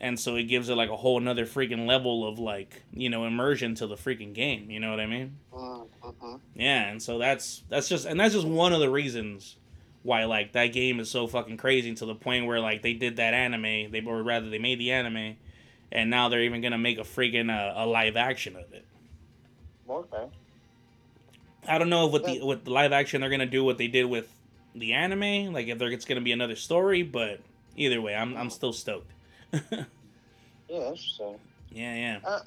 and so it gives it like a whole another freaking level of like you know immersion to the freaking game you know what i mean mhm. yeah and so that's that's just and that's just one of the reasons why like that game is so fucking crazy to the point where like they did that anime they or rather they made the anime and now they're even gonna make a freaking uh, a live action of it Okay. i don't know if with the with the live action they're gonna do what they did with the anime like if there it's gonna be another story but either way i'm, I'm still stoked Yeah, interesting. yeah yeah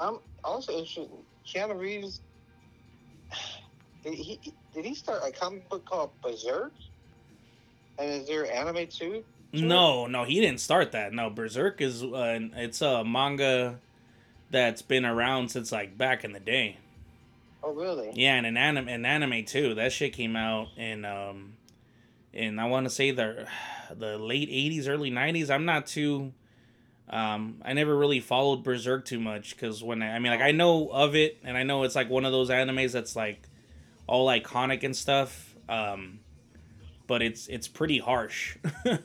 I'm also interested. Keanu Reeves. Did he did he start a comic book called Berserk? And is there anime too? Sure. No, no, he didn't start that. No, Berserk is uh, it's a manga that's been around since like back in the day. Oh, really? Yeah, and an anime, an anime too. That shit came out in um, in I want to say the the late '80s, early '90s. I'm not too. Um, I never really followed Berserk too much because when I, I mean, like I know of it, and I know it's like one of those animes that's like all iconic and stuff. Um, but it's it's pretty harsh.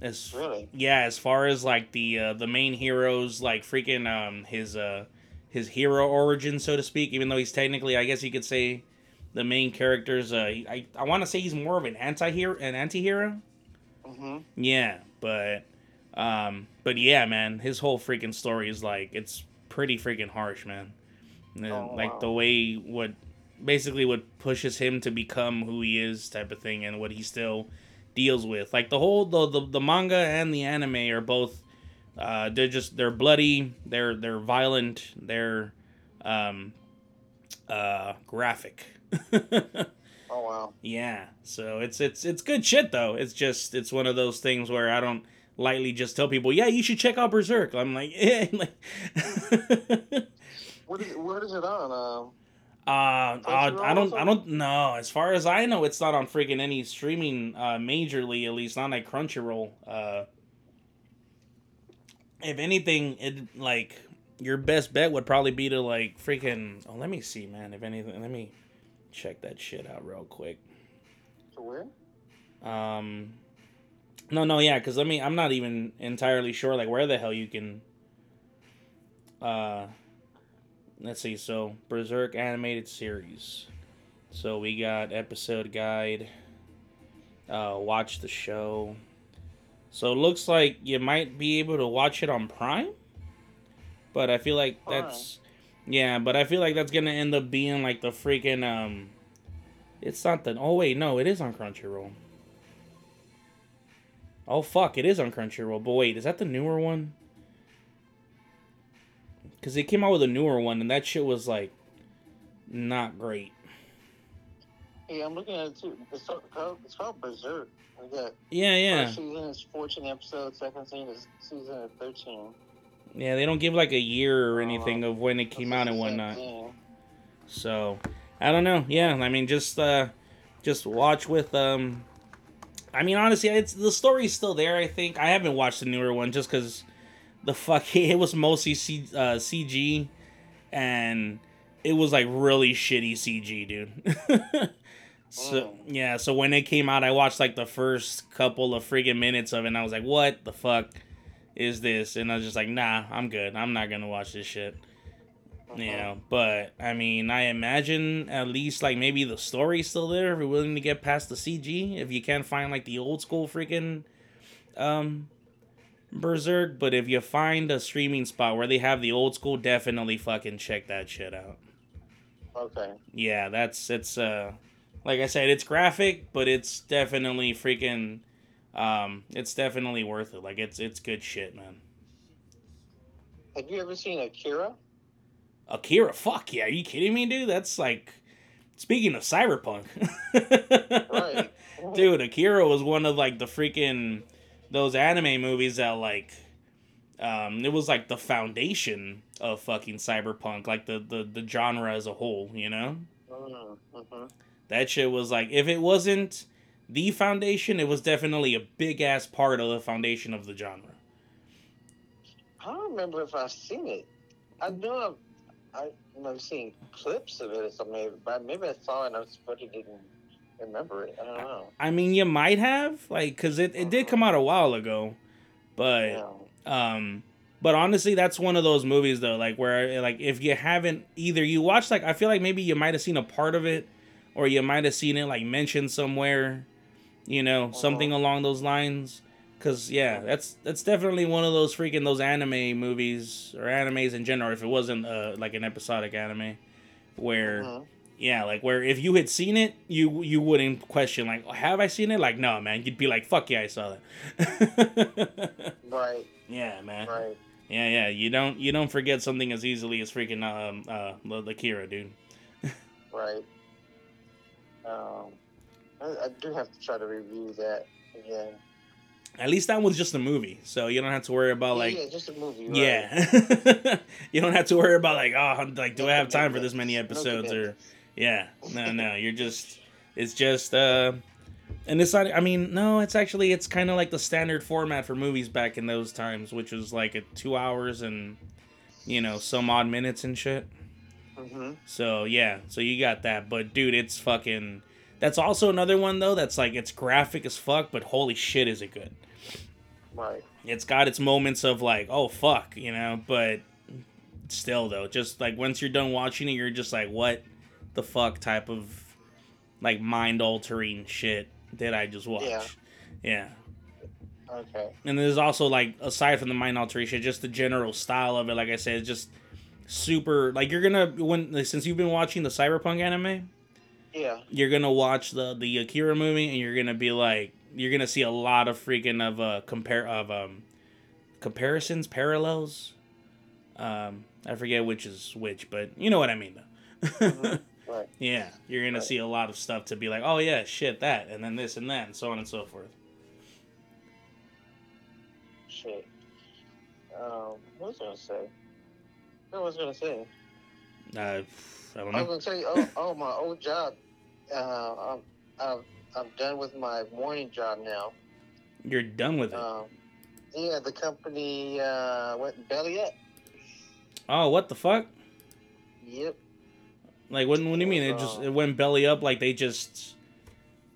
As Really? yeah, as far as like the uh, the main heroes, like freaking um his uh his hero origin so to speak, even though he's technically I guess you could say the main character's uh I I want to say he's more of an anti-hero an anti-hero. Mm-hmm. Yeah, but um but yeah, man, his whole freaking story is like it's pretty freaking harsh, man. And, Oh, like wow. the way what basically what pushes him to become who he is type of thing and what he still deals with. Like the whole the the, the manga and the anime are both uh they're just they're bloody, they're they're violent, they're um uh graphic. Oh wow. Yeah, so it's it's it's good shit though. It's just it's one of those things where I don't lightly just tell people, yeah, you should check out Berserk. I'm like, yeah, like, What is what is it on? Um, uh, uh, I don't, I don't know. As far as I know, it's not on freaking any streaming, uh, majorly at least, not like Crunchyroll. Uh, if anything, it like your best bet would probably be to like freaking. Oh, let me see, man. If anything, let me check that shit out real quick. to where? Um, no, no, yeah, because let me. I'm not even entirely sure, like where the hell you can. Uh, let's see. So Berserk animated series. So we got episode guide. Uh, watch the show. So it looks like you might be able to watch it on Prime. But I feel like Prime. that's. Yeah, but I feel like that's gonna end up being like the freaking um. It's not the. Oh wait, no, it is on Crunchyroll. Oh fuck, it is on Crunchyroll. But wait, is that the newer one? Because they came out with a newer one, and that shit was like not great. Yeah, I'm looking at it too. It's called, it's called Berserk. We got Yeah, yeah, first season is 14 episodes. Second season is season is 13. yeah. They don't give like a year or Uh, anything of when it came out and whatnot. So I don't know. Yeah, I mean, just uh, just watch with um. I mean, honestly, it's the story's still there. I think I haven't watched the newer one just because the fuck it was mostly C, uh, CG, and it was like really shitty CG, dude. so yeah, so when it came out, I watched like the first couple of friggin' minutes of it, and I was like, "What the fuck is this?" And I was just like, "Nah, I'm good. I'm not gonna watch this shit." Uh-huh. You know, but I mean, I imagine at least like maybe the story's still there if you're willing to get past the CG. If you can't find like the old school freaking um Berserk, but if you find a streaming spot where they have the old school, definitely fucking check that shit out. Okay. Yeah, that's it's uh like I said, it's graphic, but it's definitely freaking um it's definitely worth it. Like it's it's good shit, man. Have you ever seen Akira? Akira, fuck yeah, are you kidding me, dude? That's like speaking of cyberpunk. Right. dude, Akira was one of like the freaking those anime movies that like um it was like the foundation of fucking cyberpunk, like the the, the genre as a whole, you know? Mm-hmm. That shit was like if it wasn't the foundation, it was definitely a big ass part of the foundation of the genre. I don't remember if I've seen it. I know I've, I've seen clips of it or something, but maybe I saw it and I I didn't remember it. I don't know. I mean, you might have like cuz it, it did come out a while ago. But Yeah. Um, but honestly, that's one of those movies though, like where like if you haven't either you watched like I feel like maybe you might have seen a part of it, or you might have seen it like mentioned somewhere, you know, something along those lines. Cause yeah, that's that's definitely one of those freaking those anime movies or animes in general. If it wasn't uh, like an episodic anime, where Mhm. yeah, like where if you had seen it, you you wouldn't question like, have I seen it? Like no, man, you'd be like, fuck yeah, I saw that. Right. yeah, man. Right. Yeah, yeah. You don't you don't forget something as easily as freaking um uh the Kira dude. Right. Um, I, I do have to try to review that again. At least that one's just a movie, so you don't have to worry about like yeah, just a movie. Right? yeah. you don't have to worry about like oh like do No I have time for this many No episodes or yeah no no you're just it's just uh and it's not I mean no it's actually it's kind of like the standard format for movies back in those times which was like a two hours and you know some odd minutes and shit. Mm-hmm. So yeah, so you got that, but dude, it's fucking. That's also another one though. That's like it's graphic as fuck, but holy shit, is it good? Right. It's got its moments of like, oh fuck, you know, but still though, just like once you're done watching it, you're just like, what the fuck type of like mind altering shit did I just watch? Yeah. yeah. Okay. And there's also like aside from the mind alteration, just the general style of it. Like I said, it's just super. Like you're gonna when since you've been watching the cyberpunk anime, Yeah. you're gonna watch the the Akira movie and you're gonna be like you're gonna see a lot of freaking of uh compare of um comparisons parallels. Um, I forget which is which, but you know what I mean though. Mhm. Right. yeah, you're gonna Right. see a lot of stuff to be like, oh yeah, shit that, and then this and that, and so on and so forth. Shit. Um, what was I gonna say? What was I gonna say? Uh, I don't I was gonna say, oh, oh, my old job. Uh, I'm, I'm, I'm done with my morning job now. You're done with it. Um, yeah, the company uh, went belly up. oh, what the fuck? Yep. Like, what, what do you mean? It just Uh, it went belly up? Like they just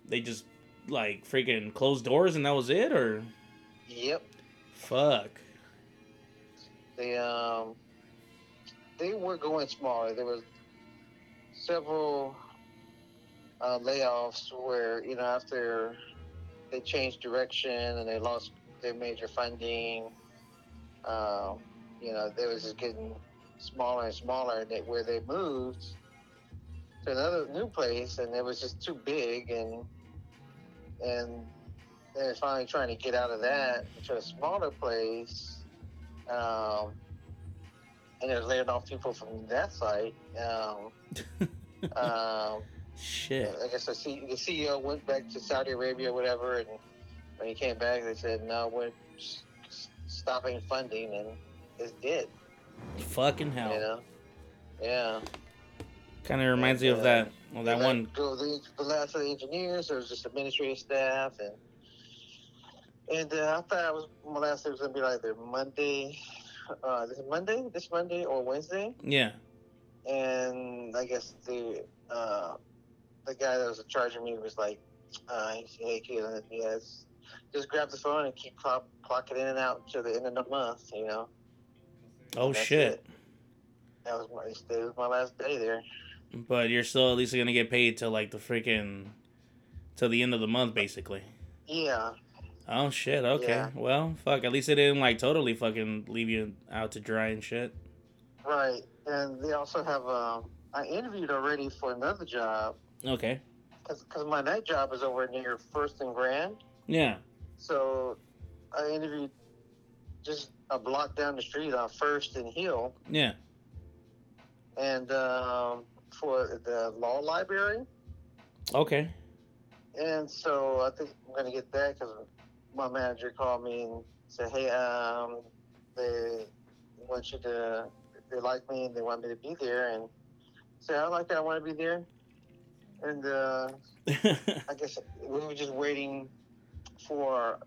they just like freaking closed doors and that was it, or Yep. fuck? They um, they were going smaller. There was several uh, layoffs where you know after they changed direction and they lost their major funding. Um, you know, they was just getting smaller and smaller. And they, where they moved to another new place, and it was just too big, and and they're finally trying to get out of that to a smaller place. Um, and they're laying off people from that site. Um, um, Shit. I guess the, C- the CEO went back to Saudi Arabia or whatever, and when he came back, they said, no, we're s- stopping funding, and it's dead, Fucking hell. you know? Yeah. Kind of reminds me of uh, that. Well, that one. Go the, the last of the engineers, there was just administrative staff, and and uh, I thought it was my last day was gonna be like the Monday, uh, this Monday, this Monday or Wednesday, Yeah. and I guess the uh, the guy that was in charge of me was like, uh, "Hey, Keelan, yes, just grab the phone and keep clock, clocking in and out to the end of the month." You know, Oh shit. it. that was my that was my last day there. But you're still at least gonna get paid till like the freaking till the end of the month, basically. Yeah, Oh shit. Okay. Yeah. Well, fuck. At least it didn't like totally fucking leave you out to dry and shit. right. And they also have. Um, I interviewed already for another job Okay. because my night job is over near First and Grand. Yeah. So I interviewed just a block down the street on First and Hill, Yeah. and um, for the law library. Okay. And so I think I'm gonna get that because my manager called me and said, "Hey, um, they want you to, they like me and they want me to be there." And say, "I like it. I want to be there." And uh, I guess we were just waiting for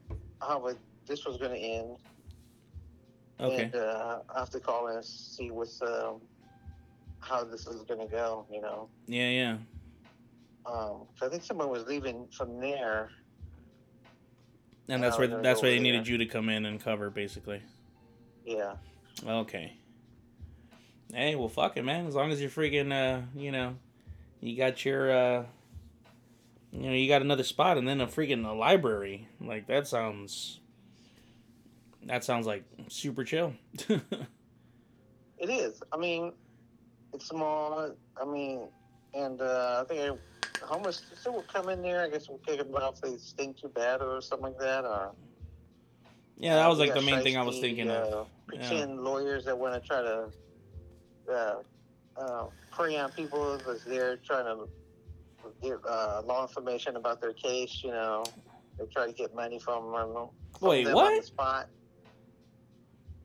how it, this was going to end. okay. And uh, I have to call and see what's um, how this is going to go. You know, Yeah. Yeah. um, 'cause I think someone was leaving from there. And that's where that's where they over needed there. you to come in and cover, basically. Yeah, Okay. Hey, well, fuck it, man. As long as you're freaking, uh, you know, you got your, uh, you know, you got another spot, and then a freaking a library. Like that sounds. That sounds like super chill. it is. I mean, it's small. I mean, and uh, I think I, homeless will come in there. I guess we'll kick them out if they stink too bad or something like that. Or yeah, that was like the main thing I was thinking uh, of. Pretend lawyers that want to try to uh, uh, prey on people because they're trying to get uh, law information about their case. You know, they try to get money from them. from Wait, them what?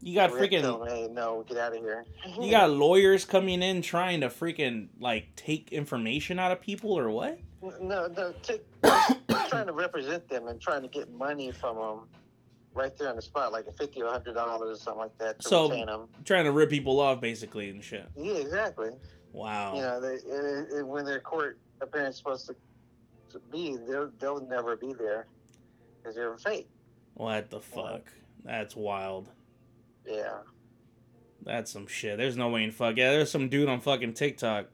You got freaking. hey, no, get out of here. You got lawyers coming in trying to freaking like take information out of people or what? No, no, t- trying to represent them and trying to get money from them right there on the spot, like a fifty or hundred dollars or something like that to So- retain them. Trying to rip people off basically and shit. Yeah, exactly. Wow. You know, they, it, it, when their court appearance is supposed to, to be, they'll they'll never be there because they're fake. What the fuck? That's wild. Yeah. That's some shit. There's no way in fuck. Yeah, there's some dude on fucking TikTok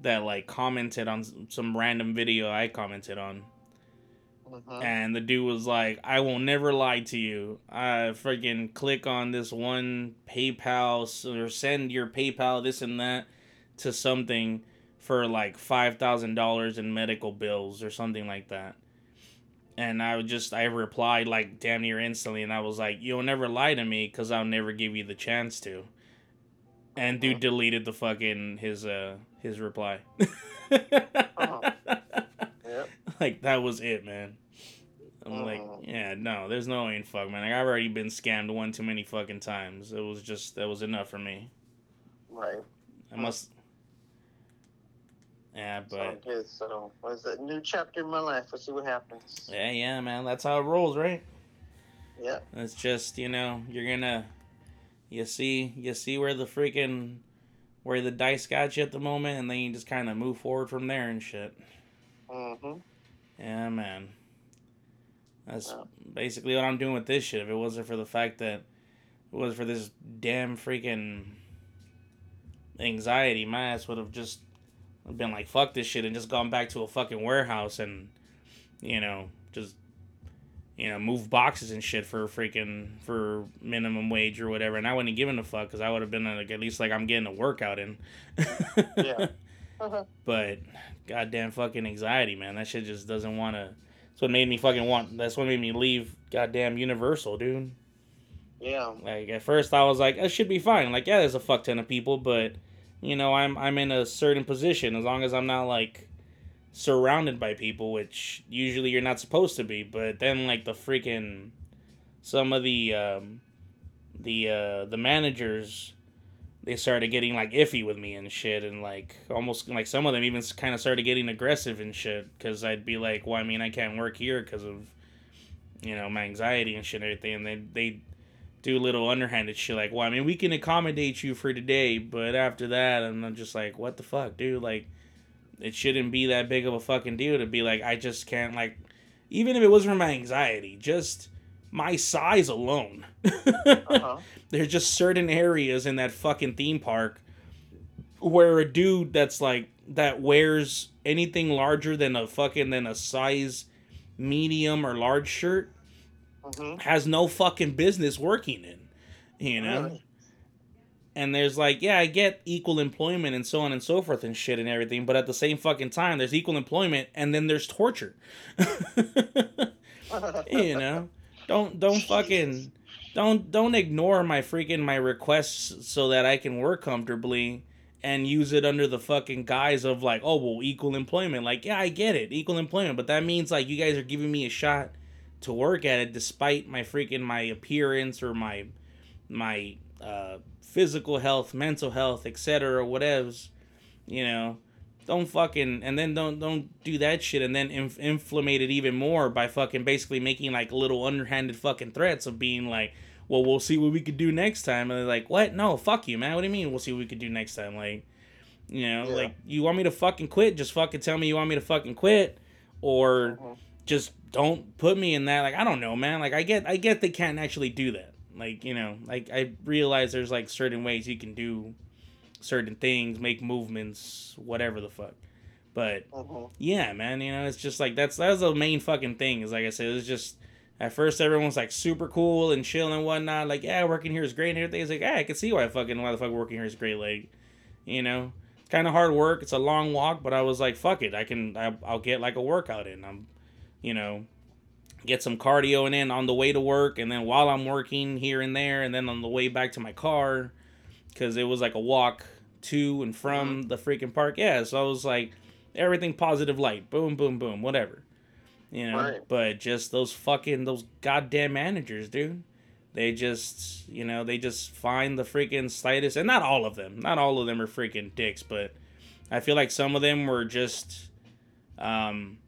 that like commented on some random video I commented on. Mhm. And the dude was like, I will never lie to you. I freaking click on this one PayPal or send your PayPal, this and that, to something for like $5,000 in medical bills or something like that. And I would just, I replied like damn near instantly. And I was like, you'll never lie to me because I'll never give you the chance to. And dude Mhm. deleted the fucking, his, uh, his reply. Oh. Yep. like that was it, man. I'm like, Mhm. yeah, no, there's no way in fuck, man. Like I've already been scammed one too many fucking times. It was just that was enough for me. Right. I must. Yeah, So but good. So, what's a new chapter in my life? We'll see what happens. yeah, yeah, man. That's how it rolls, right? Yep. It's just you know you're gonna, you see, you see where the freaking, where the dice got you at the moment, and then you just kind of move forward from there and shit. Mm-hmm. Yeah, man. That's Yeah. basically what I'm doing with this shit. If it wasn't for the fact that it was for this damn freaking anxiety, my ass would have just been like, fuck this shit and just gone back to a fucking warehouse and, you know, just, you know, move boxes and shit for freaking, for minimum wage or whatever. And I wouldn't have given a fuck because I would have been like, at least like I'm getting a workout in. Yeah. Uh-huh. But goddamn fucking anxiety, man. That shit just doesn't want to. That's what made me fucking want. That's what made me leave goddamn Universal, dude. Yeah. Like at first I was like, it should be fine. Like yeah, there's a fuck ton of people, but you know I'm I'm in a certain position as long as I'm not like surrounded by people, which usually you're not supposed to be. But then like the freaking some of the um, the uh, the managers they started getting like iffy with me and shit and like almost like some of them even kind of started getting aggressive and shit because i'd be like well i mean i can't work here because of you know my anxiety and shit and everything and they they do little underhanded shit like, well, I mean, we can accommodate you for today, but after that, I'm just like, what the fuck, dude? Like, it shouldn't be that big of a fucking deal to be like, I just can't like, even if it was for my anxiety, just my size alone. uh-huh. There's just certain areas in that fucking theme park where a dude that's like that wears anything larger than a fucking than a size medium or large shirt mm-hmm. has no fucking business working in, you know. Really? And there's like, yeah, I get equal employment and so on and so forth and shit and everything, but at the same fucking time, there's equal employment and then there's torture. you know, don't don't fucking don't don't ignore my freaking my requests so that I can work comfortably and use it under the fucking guise of like, oh well, equal employment. Like, yeah, I get it, equal employment, but that means like you guys are giving me a shot to work at it despite my freaking my appearance or my my uh, physical health, mental health, etc. Whatevs, you know. Don't fucking and then don't don't do that shit and then inf- inflammate it even more by fucking basically making like little underhanded fucking threats of being like, well, we'll see what we could do next time. And they're like, what? No, fuck you, man. What do you mean we'll see what we could do next time? Like, you know, yeah. like you want me to fucking quit? Just fucking tell me you want me to fucking quit, or uh-huh. just don't put me in that. Like, I don't know, man. Like, I get, I get they can't actually do that. Like, you know, like I realize there's like certain ways you can do certain things, make movements, whatever the fuck. But uh-huh. yeah, man, you know, it's just like that's that's the main fucking thing. Is like I said, it's just at first, everyone's like super cool and chill and whatnot. Like, yeah, working here is great and everything. It's like, yeah, I can see why fucking why the fuck working here is great. Like, you know, it's kind of hard work. It's a long walk, but I was like, fuck it, I can, I, I'll get like a workout in. I'm, you know, get some cardio and in on the way to work, and then while I'm working here and there, and then on the way back to my car, because it was like a walk to and from mm-hmm. the freaking park. Yeah, so I was like, everything positive light, boom, boom, boom, whatever you know. Right. But just those fucking those goddamn managers, dude. They just, you know, they just find the freaking slightest, and not all of them. Not all of them are freaking dicks, but I feel like some of them were just, um,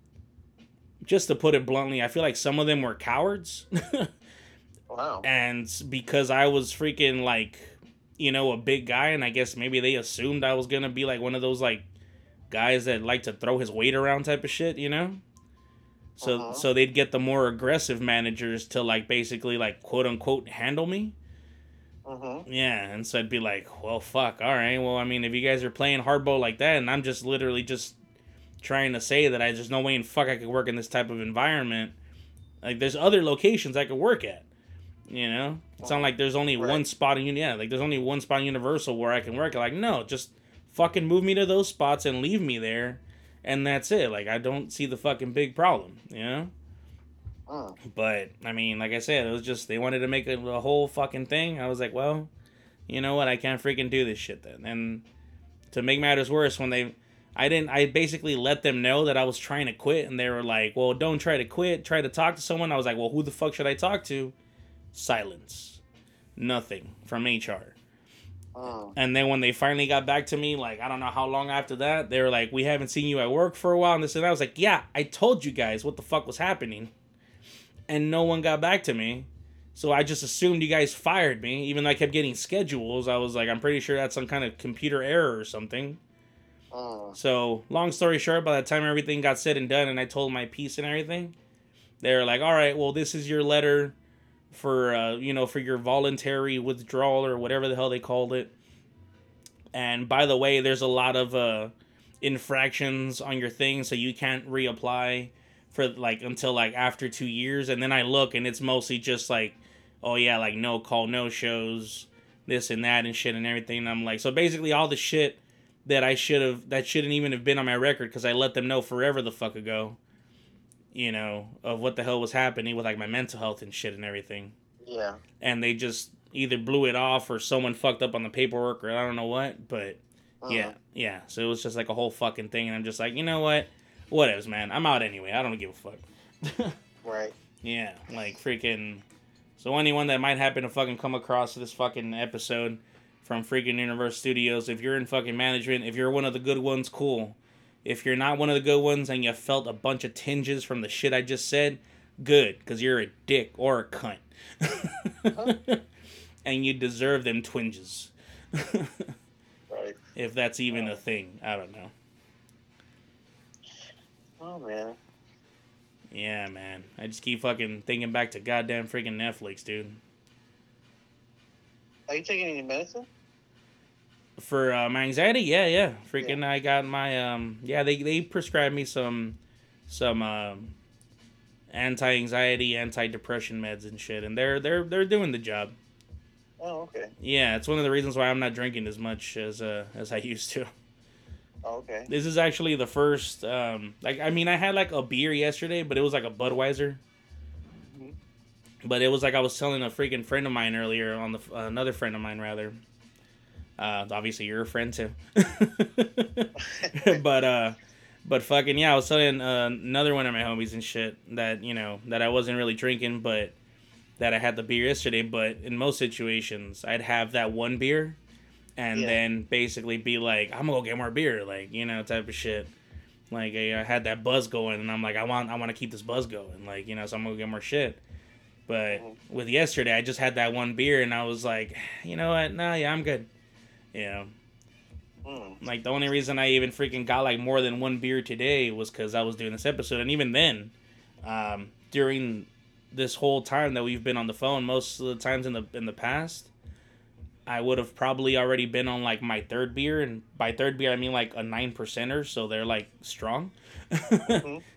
just to put it bluntly, I feel like some of them were cowards. wow. And because I was freaking like, you know, a big guy, and I guess maybe they assumed I was gonna be like one of those like guys that like to throw his weight around type of shit, you know. So uh-huh. so they'd get the more aggressive managers to like basically like quote unquote handle me. Uh-huh. Yeah, and so I'd be like, well, fuck, all right. Well, I mean, if you guys are playing hardball like that, and I'm just literally just trying to say that I there's no way in fuck I could work in this type of environment. Like, there's other locations I could work at. You know, it's not like there's only right. one spot in yeah, like there's only one spot in Universal where I can work. Like, no, just fucking move me to those spots and leave me there and that's it. Like I don't see the fucking big problem, you know. Oh. But I mean, like I said, it was just they wanted to make a, a, whole fucking thing. I was like, well, you know what? I can't freaking do this shit then. And to make matters worse, when they, I didn't, I basically let them know that I was trying to quit, and they were like, well, don't try to quit. Try to talk to someone. I was like, well, who the fuck should I talk to? Silence. Nothing from HR. Oh. And then when they finally got back to me, like I don't know how long after that, they were like, "We haven't seen you at work for a while." And this and that. I was like, "Yeah, I told you guys what the fuck was happening," and no one got back to me. So I just assumed you guys fired me, even though I kept getting schedules. I was like, I'm pretty sure that's some kind of computer error or something. Oh. So long story short, by the time everything got said and done, and I told my piece and everything, they were like, "All right, well, this is your letter." for uh, you know for your voluntary withdrawal or whatever the hell they called it. And by the way, there's a lot of uh, infractions on your thing, so you can't reapply for like until like after two years. And then I look, and it's mostly just like, oh yeah, like no call, no shows, this and that and shit and everything. And I'm like, so basically all the shit that I should have that shouldn't even have been on my record because I let them know forever the fuck ago you know, of what the hell was happening with like my mental health and shit and everything. Yeah. And they just either blew it off or someone fucked up on the paperwork or I don't know what, but uh-huh. yeah, yeah. So it was just like a whole fucking thing, and I'm just like, you know what, whatever, man. I'm out anyway. I don't give a fuck. right. Yeah, like freaking. So anyone that might happen to fucking come across this fucking episode from freaking Universal Studios, if you're in fucking management, if you're one of the good ones, cool. If you're not one of the good ones and you felt a bunch of tinges from the shit I just said, good, because you're a dick or a cunt. and you deserve them twinges. Right. if that's even a thing, I don't know. Oh man. Yeah, man. I just keep fucking thinking back to goddamn freaking Netflix, dude. Are you taking any medicine? For uh, my anxiety, yeah, yeah. Freaking, I got my um, yeah. They they prescribed me some some um, anti-anxiety, anti-depression meds and shit, and they're they're they're doing the job. Oh, okay. Yeah, it's one of the reasons why I'm not drinking as much as uh as I used to. Oh, okay. This is actually the first um like I mean I had like a beer yesterday, but it was like a Budweiser. Mhm. But it was like I was telling a freaking friend of mine earlier on the uh, another friend of mine rather. Uh, obviously you're a friend too. but uh, but fucking yeah, I was telling uh, another one of my homies and shit that you know that I wasn't really drinking, but that I had the beer yesterday. But in most situations, I'd have that one beer, and Yeah. then basically be like, I'm gonna go get more beer, like you know, type of shit. Like I had that buzz going, and I'm like, I want I want to keep this buzz going, like you know, so I'm gonna get more shit. But Mhm. with yesterday, I just had that one beer, and I was like, you know what? Nah, yeah, I'm good. Know, Mm. like the only reason I even freaking got like more than one beer today was because I was doing this episode, and even then, um, during this whole time that we've been on the phone, most of the times in the in the past, I would have probably already been on like my third beer, and by third beer I mean like a nine percenter, so they're like strong.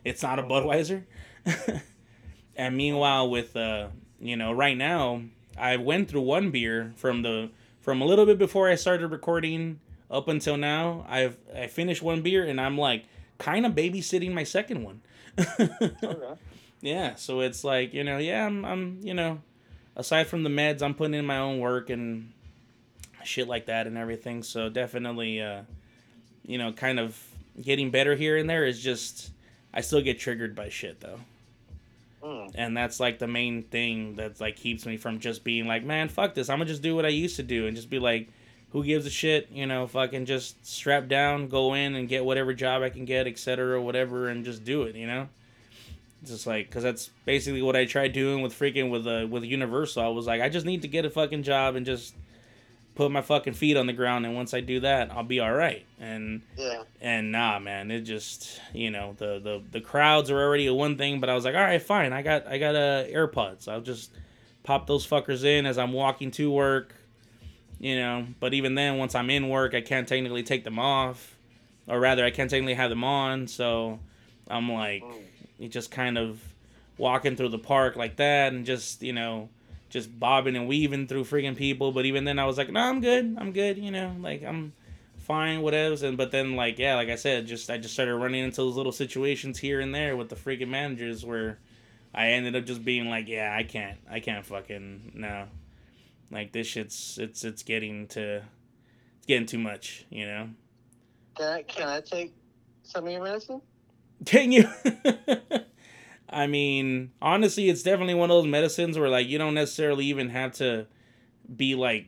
it's not a Budweiser. and meanwhile, with uh, you know, right now I went through one beer from the from a little bit before I started recording up until now. I've I finished one beer and I'm like kind of babysitting my second one. Okay. yeah, so it's like you know, yeah, I'm, I'm you know, aside from the meds, I'm putting in my own work and shit like that and everything. So definitely, uh, you know, kind of getting better here and there is just I still get triggered by shit though Mm. and that's like the main thing that like keeps me from just being like man fuck this. I'm gonna just do what i used to do and just be like who gives a shit? You know fucking just strap down go in and get whatever job i can get etc whatever and just do it you know? Just like because that's basically what i tried doing with freaking with uh with universal. I was like i just need to get a fucking job and just put my fucking feet on the ground and once i do that i'll be all right and Yeah. and nah, man, it just you know the the the crowds are already a one thing, but I was like, all right, fine, I got I got uh, AirPods. I'll just pop those fuckers in as I'm walking to work, you know. But even then, once I'm in work, I can't technically take them off, or rather, I can't technically have them on. So I'm like, Mm. you just kind of walking through the park like that, and just you know. Just bobbing and weaving through freaking people, but even then I was like, no, I'm good, I'm good, you know, like I'm, fine, whatever. And but then like yeah, like I said, just I just started running into those little situations here and there with the freaking managers where I ended up just being like, yeah, I can't, I can't fucking no, like this shit's it's it's getting to it's getting too much, you know. Can I can I take some of your medicine? Can you? I mean, honestly, it's definitely one of those medicines where like you don't necessarily even have to be like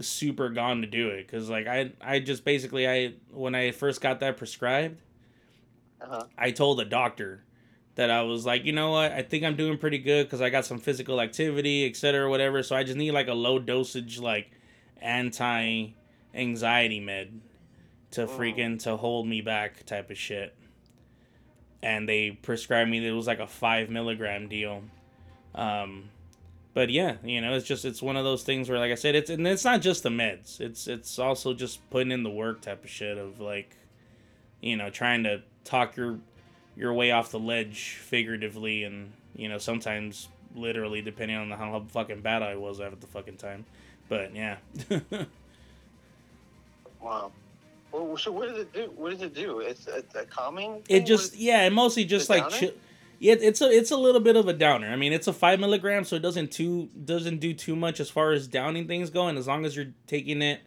super gone to do it because like I I just basically I when I first got that prescribed, Uh huh. I told the doctor that I was like, you know what, I think I'm doing pretty good because I got some physical activity, etc., whatever. So I just need like a low dosage like anti anxiety med to Oh. freaking to hold me back type of shit. And they prescribed me it was like a five milligram deal. Um, but yeah, you know, it's just it's one of those things where, like I said, it's and it's not just the meds. It's it's also just putting in the work type of shit of like, you know, trying to talk your your way off the ledge figuratively and you know sometimes literally depending on how fucking bad I was at the fucking time. But yeah, Wow. Well, so what does it do? What does it do? It's a, a calming. it thing? just yeah, it mostly just like chill. Yeah, it's a it's a little bit of a downer. I mean, it's a five milligram, so it doesn't too doesn't do too much as far as downing things go. And as long as you're taking it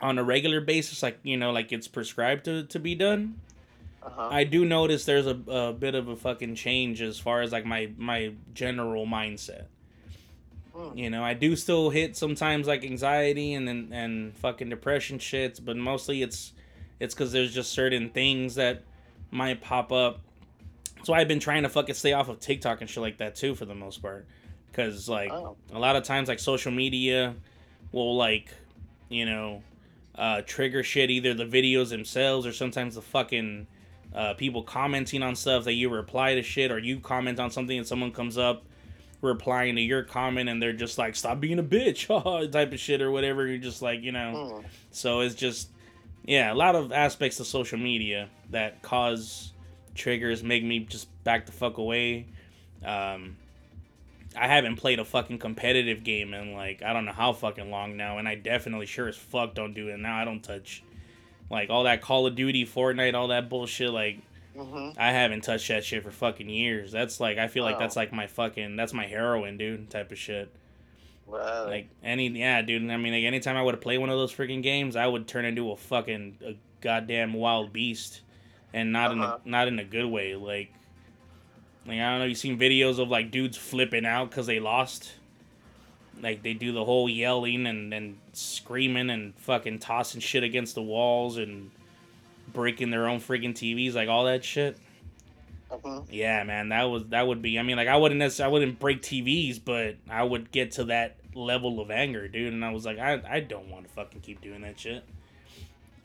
on a regular basis, like you know, like it's prescribed to to be done, Uh-huh. I do notice there's a, a bit of a fucking change as far as like my my general mindset. Mm. You know, I do still hit sometimes like anxiety and and, and fucking depression shits, but mostly it's it's because there's just certain things that might pop up. So I've been trying to fucking stay off of TikTok and shit like that too for the most part. because like Oh. a lot of times like social media will like you know uh trigger shit either the videos themselves or sometimes the fucking uh people commenting on stuff that you reply to shit or you comment on something and someone comes up replying to your comment and they're just like stop being a bitch type of shit or whatever you're just like you know Hmm. so it's just yeah a lot of aspects of social media that cause triggers make me just back the fuck away um I haven't played a fucking competitive game in like I don't know how fucking long now, and I definitely sure as fuck don't do it now. I don't touch like all that Call of Duty, Fortnite, all that bullshit. Like Mhm. I haven't touched that shit for fucking years. That's like I feel like Wow. that's like my fucking that's my heroin, dude, type of shit. Like any yeah, dude. I mean, like anytime I would play one of those freaking games, I would turn into a fucking a goddamn wild beast, and not Uh-huh. in a not in a good way. Like, like I don't know. You seen videos of like dudes flipping out because they lost. Like they do the whole yelling and and screaming and fucking tossing shit against the walls and breaking their own freaking TVs, like all that shit. Mhm. Yeah, man, that was that would be. I mean, like I wouldn't necessarily, I wouldn't break TVs, but I would get to that level of anger, dude. And I was like, I I don't want to fucking keep doing that shit.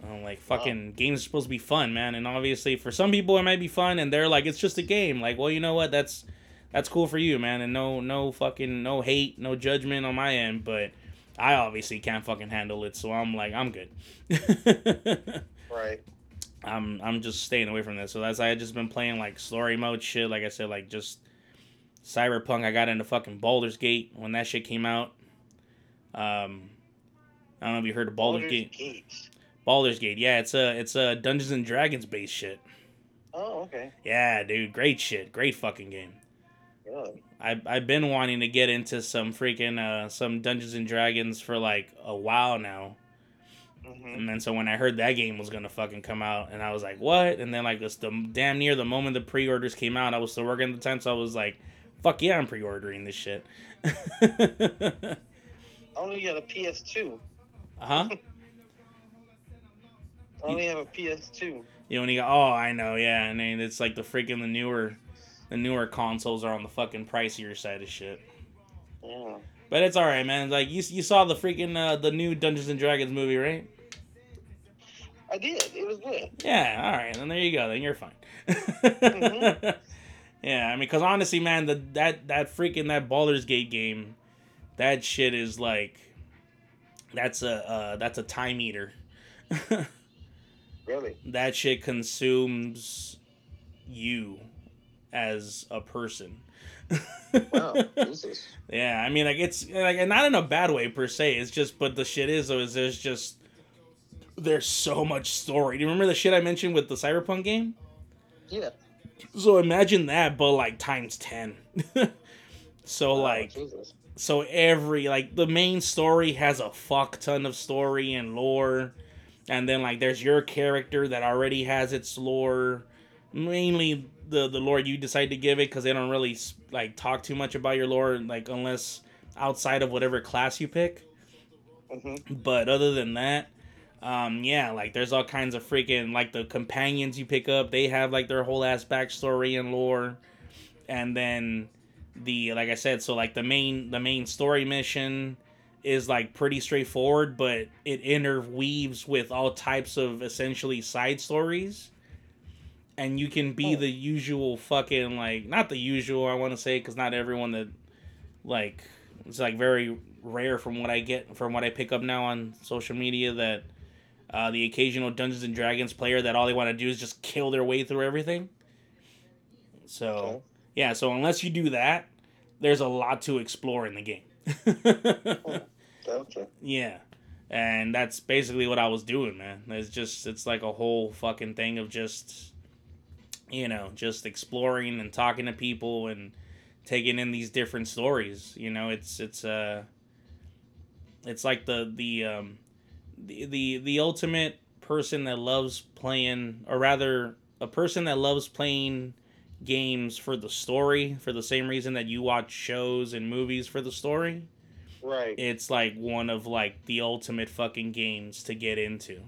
I'm like, fucking games are supposed to be fun, man. And obviously, for some people, it might be fun, and they're like, it's just a game. Like, well, you know what? That's that's cool for you, man. And no no fucking no hate, no judgment on my end, but I obviously can't fucking handle it, so I'm like, I'm good. Right. I'm I'm just staying away from this. So that's I had just been playing like story mode shit. Like I said, like just Cyberpunk. I got into fucking Baldur's Gate when that shit came out. Um, I don't know if you heard of Baldur's, Baldur's Gate. Gate. Baldur's Gate. Yeah, it's a it's a Dungeons and Dragons based shit. Oh, okay. Yeah, dude, great shit. Great fucking game. Good. I I've been wanting to get into some freaking uh some Dungeons and Dragons for like a while now. Mhm. And then so when I heard that game was gonna fucking come out, and I was like, what? And then like this the damn near the moment the pre-orders came out, I was still working at the time, so I was like, fuck yeah, I'm pre-ordering this shit. I only got a PS2. Uh huh. I only have a PS2. You only got oh I know yeah, and then it's like the freaking the newer, the newer consoles are on the fucking pricier side of shit. Yeah. But it's all right, man. Like you you saw the freaking uh, the new Dungeons and Dragons movie, right? I did. It was good. Yeah, all right. Then there you go. Then you're fine. Mhm. Yeah, I mean, because honestly, man, the that that freaking that Baldur's Gate game, that shit is like, that's a uh, that's a time eater. Really. that shit consumes you as a person. Wow. Jesus. Yeah, I mean, like it's like and not in a bad way per se. It's just, but the shit is though is there's just there's so much story. Do you remember the shit I mentioned with the Cyberpunk game? Yeah. So imagine that, but like times ten. so Wow, like, Jesus. so every like the main story has a fuck ton of story and lore, and then like there's your character that already has its lore. Mainly the the lore you decide to give it because they don't really like talk too much about your lore like unless outside of whatever class you pick. Mhm. But other than that, um, yeah, like there's all kinds of freaking like the companions you pick up. They have like their whole ass backstory and lore, and then the like I said, so like the main the main story mission is like pretty straightforward, but it interweaves with all types of essentially side stories. And you can be Oh. the usual fucking like not the usual I want to say because not everyone that like it's like very rare from what I get from what I pick up now on social media that uh, the occasional Dungeons and Dragons player that all they want to do is just kill their way through everything. So Okay. yeah, so unless you do that, there's a lot to explore in the game. Gotcha. yeah. And that's basically what I was doing, man. It's just it's like a whole fucking thing of just you know, just exploring and talking to people and taking in these different stories. You know, it's it's uh it's like the the um the the, the ultimate person that loves playing or rather a person that loves playing games for the story for the same reason that you watch shows and movies for the story Right. it's like one of like the ultimate fucking games to get into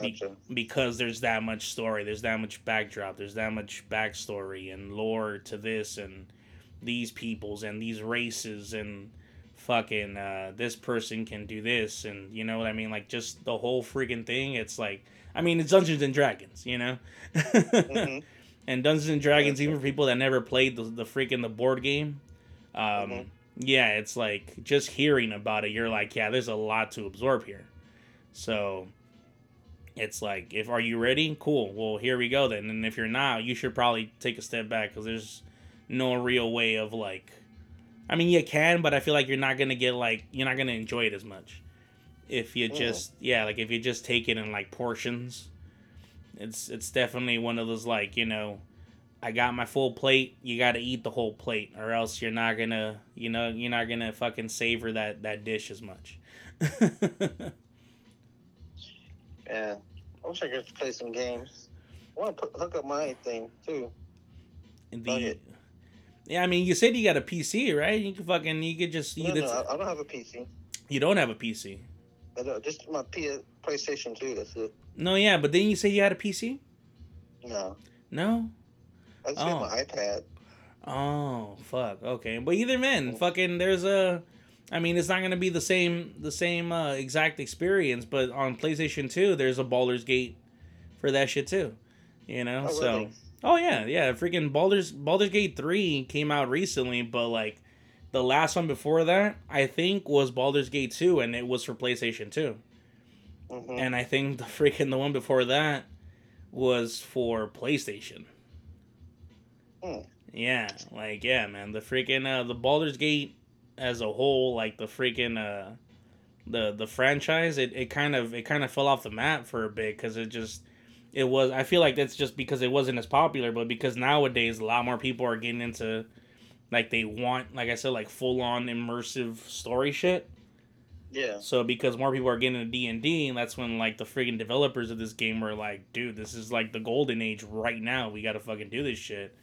be- Gotcha. because there's that much story there's that much backdrop there's that much backstory and lore to this and these peoples and these races and fucking uh, this person can do this and you know what I mean? Like just the whole freaking thing it's like I mean it's Dungeons and Dragons you know? Hmm and Dungeons and Dragons even for people that never played the, the freaking the board game um Mhm. yeah it's like just hearing about it you're like yeah there's a lot to absorb here. So it's like if are you ready? Cool. Well here we go then. And if you're not you should probably take a step back because there's no real way of like i mean you can but i feel like you're not gonna get like you're not gonna enjoy it as much if you Mm. just yeah like if you just take it in like portions it's it's definitely one of those like you know i got my full plate you gotta eat the whole plate or else you're not gonna you know you're not gonna fucking savor that that dish as much Yeah. I wish I could play some games. I want to hook up my thing too. the. Yeah i mean you said you got a pc right you could fucking you could just you, No, no, I, don't have a PC. you don't have a pc I don't, just my P- PlayStation 2. That's it. no yeah but then you say you had a pc No, no I just Oh. have my iPad. Oh fuck. Okay, but either man, Oh. fucking there's a. I mean, it's not gonna be the same the same uh, exact experience, but on PlayStation Two, there's a Baldur's Gate for that shit too. You know, Oh, so really? Oh yeah, yeah, freaking Baldur's Baldur's Gate three came out recently, but like the last one before that, I think was Baldur's Gate two, and it was for PlayStation Two, hmm and I think the freaking the one before that was for PlayStation. Hmm. Yeah, like yeah, man. The freaking uh the Baldur's Gate as a whole, like the freaking uh the the franchise, it, it kind of it kind of fell off the map for a bit because it just it was. I feel like that's just because it wasn't as popular, but because nowadays a lot more people are getting into like they want, like I said, like full on immersive story shit. Yeah. So because more people are getting into D and that's when like the freaking developers of this game were like, dude, this is like the golden age right now. We gotta fucking do this shit.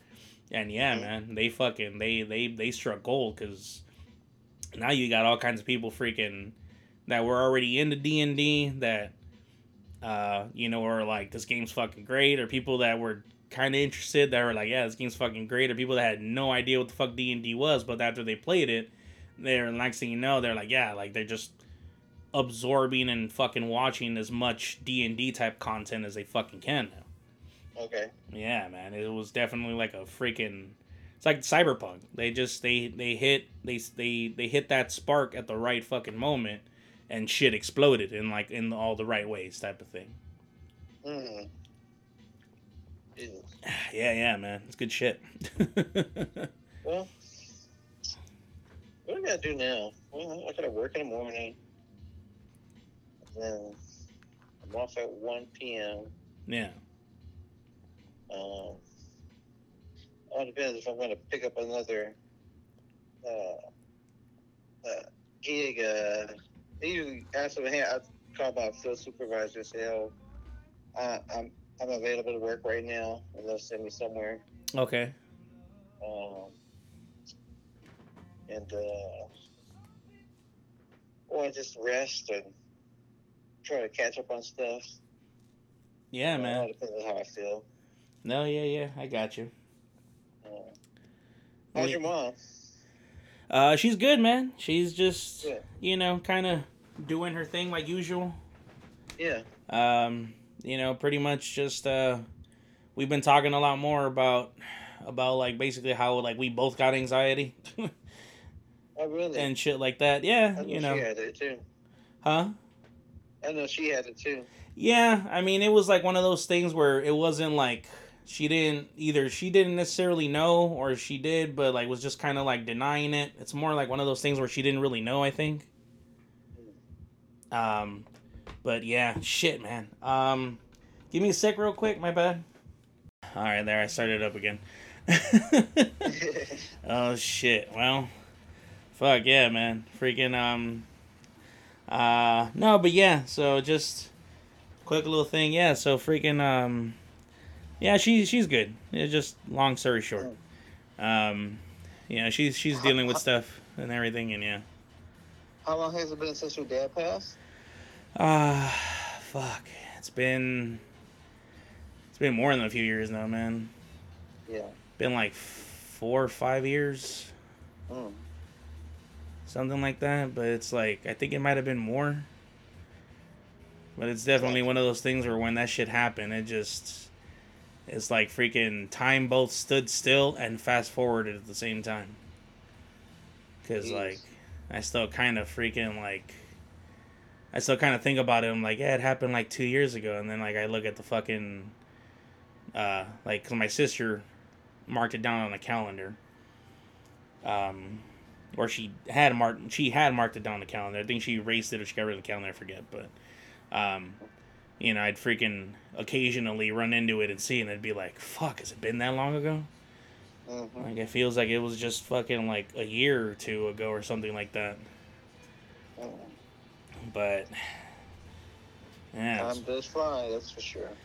And yeah, Mhm. man, they fucking they they they struck gold because now you got all kinds of people freaking that were already into D and D that uh you know or like this game's fucking great, or people that were kind of interested that were like, yeah, this game's fucking great, or people that had no idea what the fuck D and D was, but after they played it, they're next thing you know, they're like, yeah, like they're just absorbing and fucking watching as much D and D type content as they fucking can now. Okay. Yeah, man, it was definitely like a freaking. It's like cyberpunk. They just they they hit they they they hit that spark at the right fucking moment, and shit exploded in like in all the right ways type of thing. Mm. Yeah, yeah, man, it's good shit. Well, what do I gotta do now? Well, I gotta work in the morning. Then I'm off at 1 p.m. yeah, Um, all depends if I'm gonna pick up another uh, uh, gig. Uh, they usually after the hand, I call my field supervisor and say, "Oh, I, I'm I'm available to work right now," and they'll send me somewhere. okay, Um, and uh, or just rest and try to catch up on stuff. yeah, Uh, man. all depends on how I feel. No, yeah, yeah, I got you. Uh, how's Yeah. your mom? Uh, she's good, man. She's just Yeah. you know kind of doing her thing like usual. Yeah. um you know pretty much just uh we've been talking a lot more about about like basically how like we both got anxiety Oh, really? and shit like that yeah I know you know she had it too. huh I know she had it too. yeah i mean it was like one of those things where it wasn't like she didn't either she didn't necessarily know or she did but like was just kind of like denying it it's more like one of those things where she didn't really know i think um but yeah shit man. Um give me a sec real quick my bad. All right there i started up again. Oh shit well fuck yeah man. Freaking um uh no but yeah so just quick little thing yeah so freaking um yeah she she's good. It's just long story short. Um yeah she's she's dealing with stuff and everything and yeah. How long has it been since your dad passed? Ah fuck it's been it's been more than a few years now man Yeah. been like four or five years, Mm. something like that. But it's like I think it might have been more. But it's definitely one of those things where when that shit happened, it just it's like freaking time both stood still and fast forwarded at the same time. Cause Jeez. like I still kind of freaking like I still kind of think about it. I'm like, yeah, it happened like two years ago, and then like I look at the fucking uh like 'cause my sister marked it down on a calendar. Um, or she had marked she had marked it down on the calendar. I think she erased it or she got rid of the calendar. I forget, but um, you know, I'd freaking occasionally run into it and see, it and it'd be like, "Fuck, has it been that long ago?" hmm Like it feels like it was just fucking like a year or two ago or something like that. Mm. But yeah, Time does fly, that's for sure.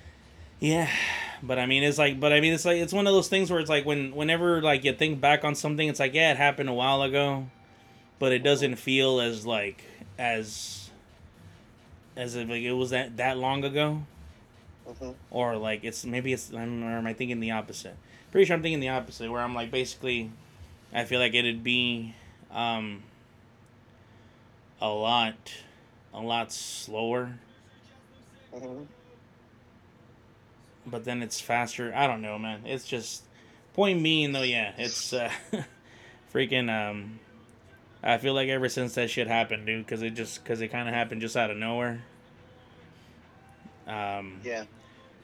Yeah, but I mean, it's like, but I mean, it's like it's one of those things where it's like when whenever like you think back on something, it's like yeah, it happened a while ago, but it doesn't feel as like as as if like it was that that long ago, hmm or like it's maybe it's I'm, or am I thinking the opposite? Pretty sure I'm thinking the opposite, where I'm like basically, I feel like it'd be um a lot a lot slower hmm but then it's faster. I don't know, man. It's just point being though. Yeah, it's uh, freaking. Um, I feel like ever since that shit happened, dude, because it just because it kind of happened just out of nowhere. Um, Yeah.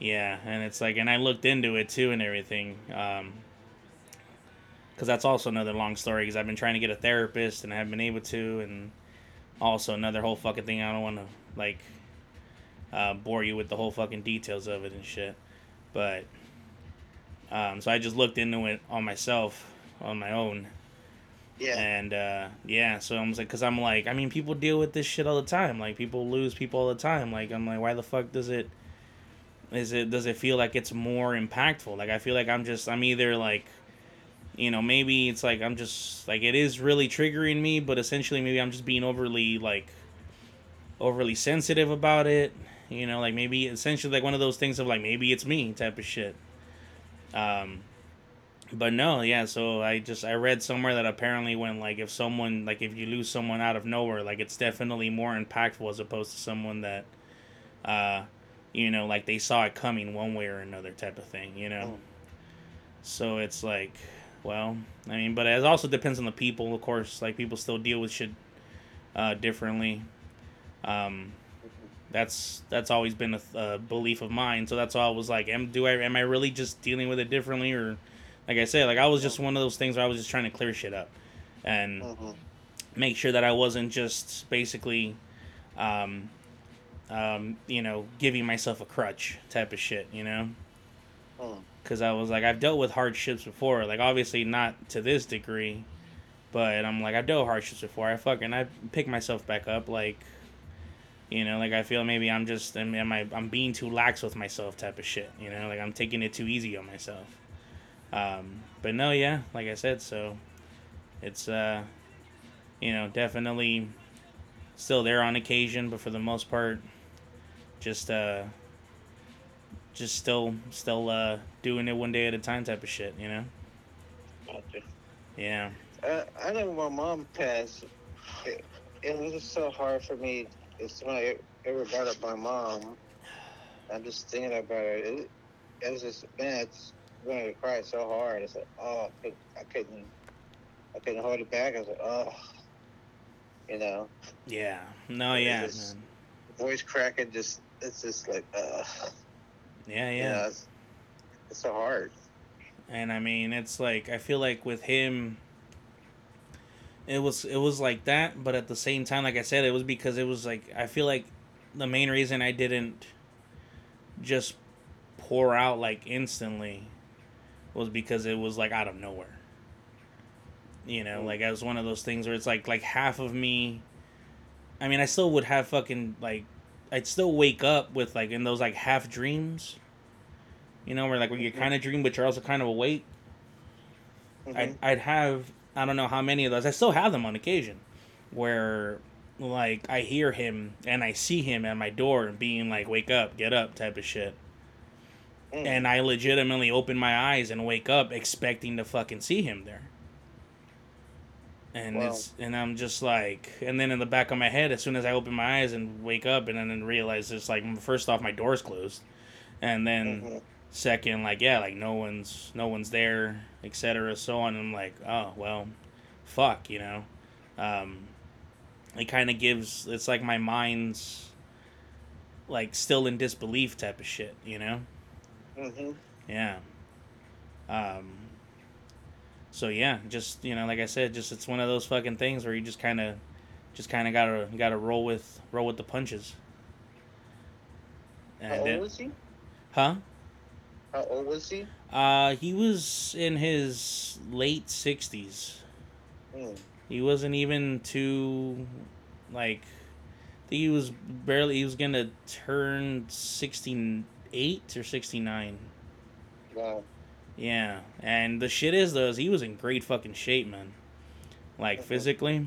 yeah, and it's like, and I looked into it too and everything. Um, because that's also another long story. Because I've been trying to get a therapist and I haven't been able to, and also another whole fucking thing. I don't want to like uh, bore you with the whole fucking details of it and shit. But um, so I just looked into it on myself on my own, Yeah. and uh, yeah. So I'm like, because I'm like, I mean, people deal with this shit all the time. Like people lose people all the time. Like I'm like, why the fuck does it? Is it does it feel like it's more impactful? Like I feel like I'm just I'm either like you know maybe it's like i'm just like it is really triggering me but essentially maybe i'm just being overly like overly sensitive about it you know like maybe essentially like one of those things of like maybe it's me type of shit um but no yeah so i just i read somewhere that apparently when like if someone like if you lose someone out of nowhere like it's definitely more impactful as opposed to someone that uh you know like they saw it coming one way or another type of thing you know Mm. so it's like well, I mean, but it also depends on the people, of course. Like people still deal with shit uh, differently. Um, that's that's always been a, a belief of mine. So that's all I was like, am do I am I really just dealing with it differently, or like I said, like I was just one of those things where I was just trying to clear shit up and hmm make sure that I wasn't just basically, um, um, you know, giving myself a crutch type of shit, you know Mm. Because I was like, I've dealt with hardships before. Like, obviously not to this degree, but I'm like, I've dealt with hardships before. I fucking I pick myself back up. Like, you know, like I feel maybe I'm just am, am I I'm being too lax with myself type of shit. You know, like I'm taking it too easy on myself. Um, but no, yeah, like I said, so it's uh, you know, definitely still there on occasion, but for the most part, just uh just still still uh doing it one day at a time type of shit, you know? Gotcha. Yeah. I, I know when my mom passed, it, it was just so hard for me. It's when I ever brought up my mom. I'm just thinking about it. It, it was just man, it's going to cry so hard. It's like oh, I couldn't, I couldn't, I couldn't hold it back. I was like oh, you know, Yeah. No, yeah, It's- man. voice cracking. Just it's just like uh, Yeah, you yeah. know, it's, so hard. And I mean, it's like I feel like with him it was it was like that, but at the same time like I said it was because it was like I feel like the main reason I didn't just pour out like instantly was because it was like out of nowhere. You know, Mm. like it was one of those things where it's like like half of me I mean, I still would have fucking like I'd still wake up with like in those like half dreams. You know, where like when you Mhm. kind of dream but you're also kind of awake. Mhm. I'd, I'd have I don't know how many of those. I still have them on occasion, where like I hear him and I see him at my door and being like, "Wake up, get up," type of shit. Mm. and I legitimately open my eyes and wake up expecting to fucking see him there. And Wow. it's and I'm just like, and then in the back of my head, as soon as I open my eyes and wake up, and then realize it's like first off my door's closed, and then Mhm. Second like yeah like no one's no one's there etc so on. I'm like oh well fuck you know? Um it kind of gives it's like my mind's like still in disbelief type of shit you know? Mhm. yeah. Um so yeah just you know like i said just it's one of those fucking things where you just kind of just kind of gotta gotta roll with roll with the punches. How and old it- was he? huh How old was he? Uh, he was in his late sixties. Mm. He wasn't even too, like, I think he was barely. He was gonna turn sixty-eight or sixty-nine. Wow. Yeah, and the shit is though, is he was in great fucking shape, man. Like Mhm. physically.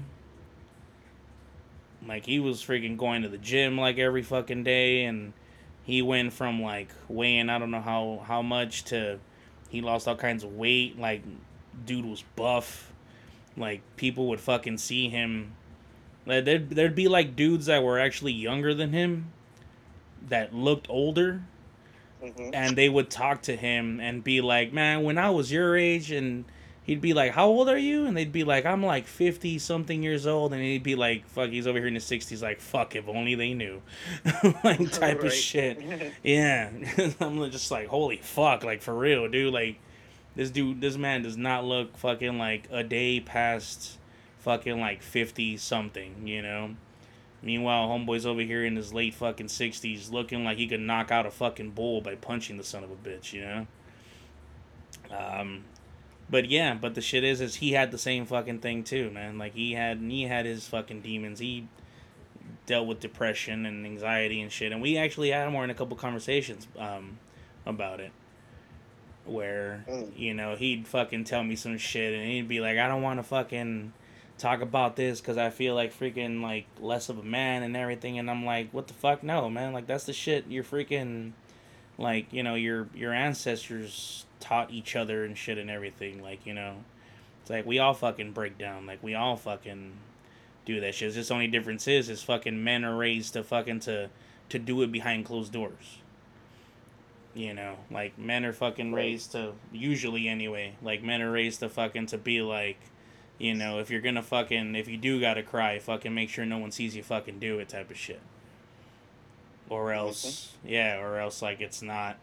Like he was freaking going to the gym like every fucking day, and he went from like weighing I don't know how how much to he lost all kinds of weight. Like dude was buff. Like people would fucking see him. Like there'd there'd be like dudes that were actually younger than him, that looked older, Mhm. and they would talk to him and be like, "Man, when I was your age," and he'd be like, "How old are you?" And they'd be like, "I'm like fifty something years old," and he'd be like, "Fuck, he's over here in his sixties." Like, "Fuck, if only they knew," like type of shit. Yeah, I'm just like, holy fuck, like for real, dude. Like, this dude, this man does not look fucking like a day past fucking like fifty something, you know. Meanwhile, homeboy's over here in his late fucking sixties, looking like he could knock out a fucking bull by punching the son of a bitch, you know. Um, but yeah, but the shit is, is he had the same fucking thing too, man. Like he had, he had his fucking demons. He dealt with depression and anxiety and shit, and we actually had more in a couple conversations um, about it, where Mm. you know he'd fucking tell me some shit, and he'd be like, I don't want to fucking talk about this because I feel like freaking like less of a man and everything, and I'm like, what the fuck, no, man, like that's the shit you're freaking like you know your your ancestors taught each other and shit and everything like you know? It's like we all fucking break down. Like we all fucking do that shit. It's just only difference is is fucking men are raised to fucking to to do it behind closed doors. You know? Like men are fucking raised to usually anyway like men are raised to fucking to be like you know if you're gonna fucking if you do gotta cry fucking make sure no one sees you fucking do it type of shit. Or else yeah or else like it's not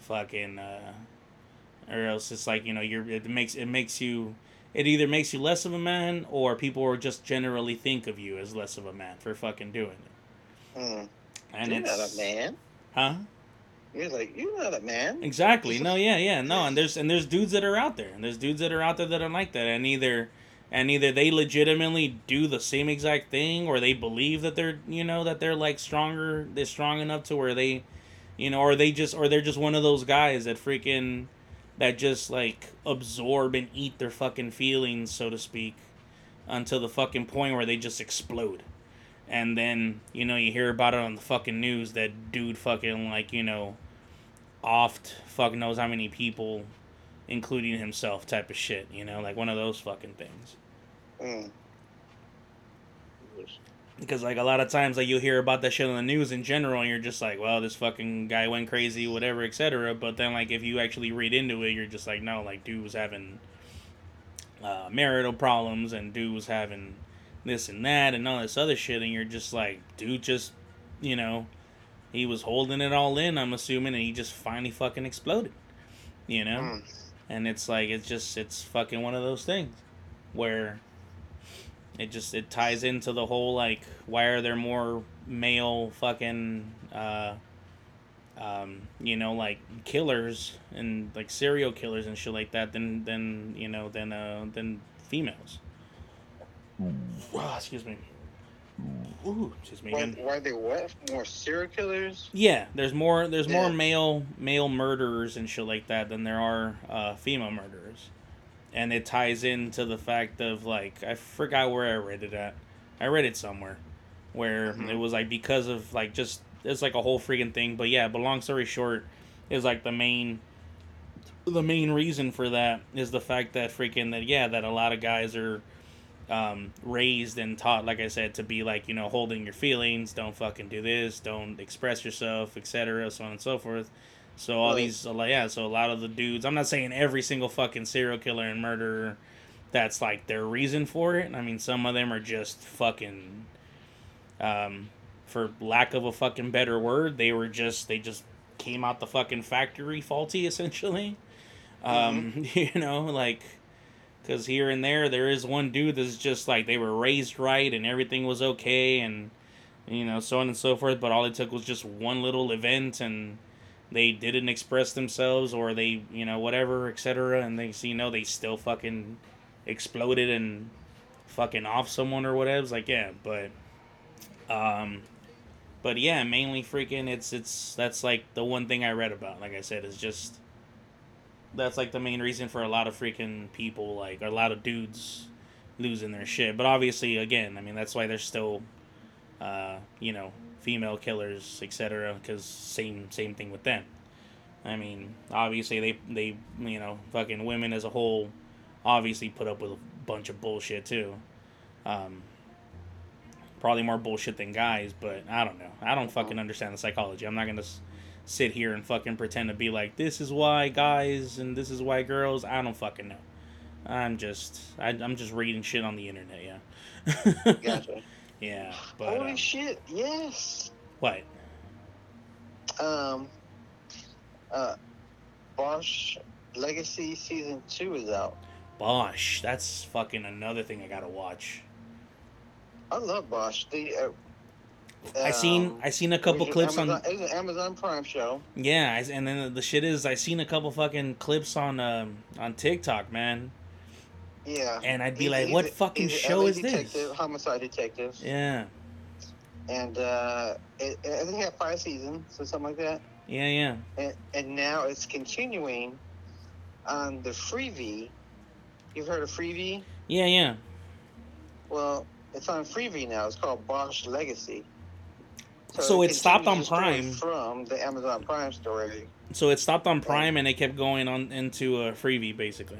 fucking uh or else it's like you know you're it makes it makes you it either makes you less of a man or people just generally think of you as less of a man for fucking doing it Mm. and You're it's not a man. huh You're like you're not a man. Exactly. No, yeah, yeah, no, and there's and there's dudes that are out there, and there's dudes that are out there that are like that, and either and either they legitimately do the same exact thing, or they believe that they're you know that they're like stronger, they're strong enough to where they, you know, or they just or they're just one of those guys that freaking that just like absorb and eat their fucking feelings, so to speak, until the fucking point where they just explode. And then, you know, you hear about it on the fucking news that dude fucking like, you know, oft fuck knows how many people, including himself, type of shit. You know, like one of those fucking things. Mm. Because like a lot of times, like you'll hear about that shit on the news in general, and you're just like, well, this fucking guy went crazy, whatever, etc. But then like if you actually read into it, you're just like, no, like dude was having uh, marital problems, and dude was having this and that, and all this other shit, and you're just like, dude, just you know, he was holding it all in. I'm assuming, and he just finally fucking exploded. You know. Mm. and it's like it's just it's fucking one of those things where it just it ties into the whole like why are there more male fucking uh um you know like killers and like serial killers and shit like that than than you know than uh than females Ah, excuse me Ooh, excuse me Why, again. why they what? More serial killers? Yeah, there's more there's more male male murderers and shit like that than there are uh, female murderers, and it ties into the fact of like I forgot where I read it at. I read it somewhere, where Mhm. it was like because of like just it's like a whole freaking thing. But yeah, but long story short, is like the main the main reason for that is the fact that freaking that yeah that a lot of guys are um, raised and taught like i said to be like you know holding your feelings don't fucking do this don't express yourself etc so on and so forth so all Right. these yeah so a lot of the dudes i'm not saying every single fucking serial killer and murderer that's like their reason for it. I mean some of them are just fucking um for lack of a fucking better word they were just they just came out the fucking factory faulty essentially. Um you know like because here and there there is one dude that's just like they were raised right and everything was okay and you know so on and so forth but all it took was just one little event and they didn't express themselves or they you know whatever etc and they see you know they still fucking exploded and fucking off someone or whatever it's like yeah but um but yeah mainly freaking it's it's that's like the one thing i read about like i said is just that's like the main reason for a lot of freaking people like a lot of dudes losing their shit but obviously again i mean that's why they're still uh you know female killers etc because same same thing with them. I mean obviously they they you know fucking women as a whole obviously put up with a bunch of bullshit too. Um probably more bullshit than guys but i don't know. I don't fucking understand the psychology. I'm not gonna s- sit here and fucking pretend to be like this is why guys and this is why girls. I don't fucking know. I'm just I, i'm just reading shit on the internet yeah. Gotcha. Yeah but Holy uh, shit! Yes. what Um. Uh, Bosch Legacy season two is out. Bosch that's fucking another thing i gotta watch I love Bosch. The uh, i seen um, i seen a couple clips Amazon, on It was an Amazon Prime show. yeah and then the shit is i seen a couple fucking clips on um on tiktok man Yeah. and i'd be He's- like what fucking he's show LA is this detective, Homicide detective. yeah And uh, it, I think it had five seasons or something like that. yeah yeah And, and now it's continuing on the Freevee. You've heard of Freevee? yeah yeah Well, it's on Freevee now. It's called Bosch Legacy. So it stopped on continues the story Prime. from the Amazon Prime story. So it stopped on Prime and it kept going on into a Freevee basically.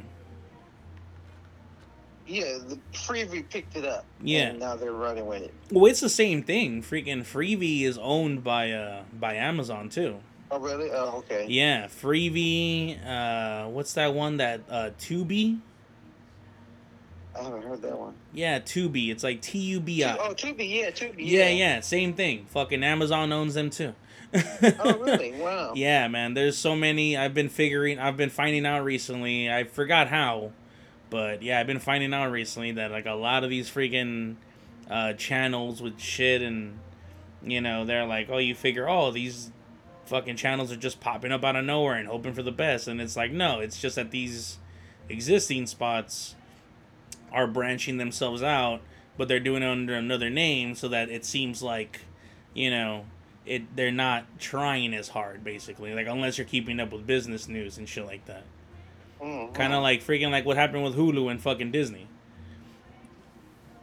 Yeah, the Freevee picked it up. Yeah. And now they're running with it. Well, it's the same thing. Freaking Freevee is owned by uh by Amazon too. Oh, really? Oh, okay. Yeah, Freevee. Uh, what's that one that uh Tubi? I haven't heard that one. Yeah, Tubi. It's like T U B I. Oh, Tubi, yeah, Tubi. Yeah, Yeah, yeah, same thing. Fucking Amazon owns them too. Oh, really? Wow. Yeah, man. There's so many. I've been figuring. I've been finding out recently. I forgot how, but yeah, I've been finding out recently that like a lot of these freaking uh, channels with shit and you know they're like, oh, you figure, oh, these fucking channels are just popping up out of nowhere and hoping for the best, and it's like, no, it's just that these existing spots are branching themselves out, but they're doing it under another name so that it seems like, you know, it they're not trying as hard basically. Like unless you're keeping up with business news and shit like that. Mm, Kind of like freaking like what happened with Hulu and fucking Disney,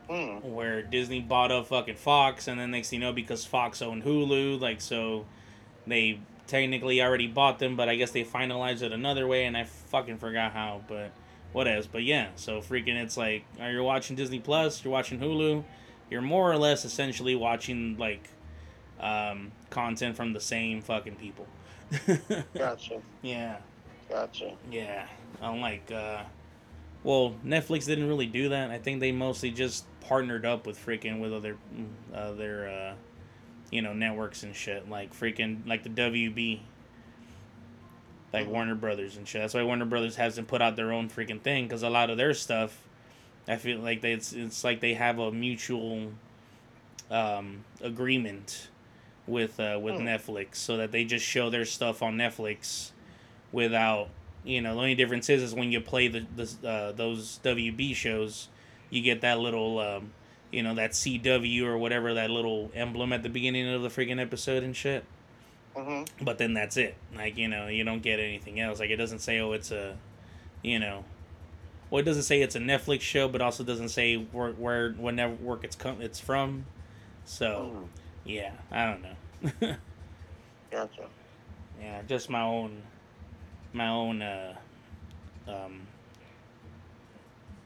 mm, where Disney bought up fucking Fox, and then next thing you know, because Fox owned Hulu, like so, they technically already bought them, but I guess they finalized it another way, and I fucking forgot how, but what else? But yeah, so freaking, it's like, you're you watching Disney Plus? You're watching Hulu. You're more or less essentially watching like um, content from the same fucking people. Gotcha. yeah. Gotcha. Yeah, unlike, uh, well, Netflix didn't really do that. I think they mostly just partnered up with freaking with other, mm, other, uh, you know, networks and shit. Like freaking like the WB, like Mhm. Warner Brothers and shit. That's why Warner Brothers hasn't put out their own freaking thing because a lot of their stuff, I feel like they, it's it's like they have a mutual, um, agreement with uh, with Hmm. Netflix so that they just show their stuff on Netflix without you know the only difference is is when you play the, the uh, those WB shows you get that little um, you know that CW or whatever that little emblem at the beginning of the freaking episode and shit. Hmm but then that's it. Like you know you don't get anything else. Like it doesn't say oh it's a you know well it doesn't say it's a Netflix show but also doesn't say where where what network it's come it's from. So Mm, yeah I don't know. Gotcha. yeah, just my own, my own, uh, um,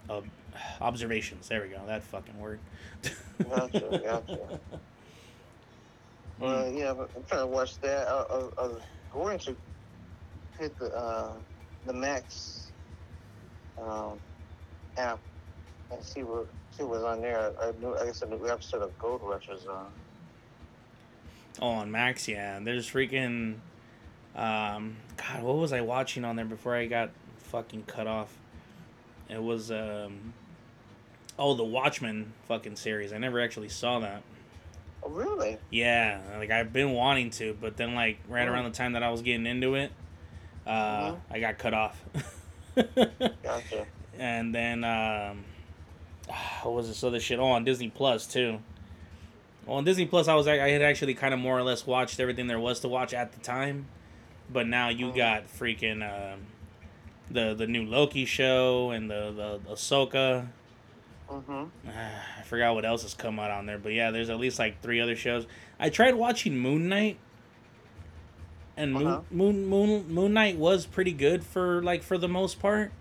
uh, observations. There we go. That fucking word. Gotcha, gotcha. Well, yeah, but I'm trying to watch that. I, I, I was going to hit the uh, the Max um, app and see what see what's on there. I knew I guess a new episode of Gold Rush is on. Oh, on Max, yeah. There's freaking, um, God, what was I watching on there before I got fucking cut off? It was, um, oh, the Watchmen fucking series. I never actually saw that. Oh, really? Yeah, like I've been wanting to, but then like right Oh. around the time that I was getting into it, uh, Mhm. I got cut off. Gotcha. and then um, what was this other shit? Oh, on Disney Plus too. Well, on Disney Plus, I was I had actually kind of more or less watched everything there was to watch at the time, but now you Mhm. got freaking um, the the new Loki show and the the Ahsoka. Mm-hmm. I forgot what else has come out on there, but yeah, there's at least like three other shows. I tried watching Moon Knight, and Moon Uh-huh. Moon Moon Moon Knight was pretty good for like for the most part.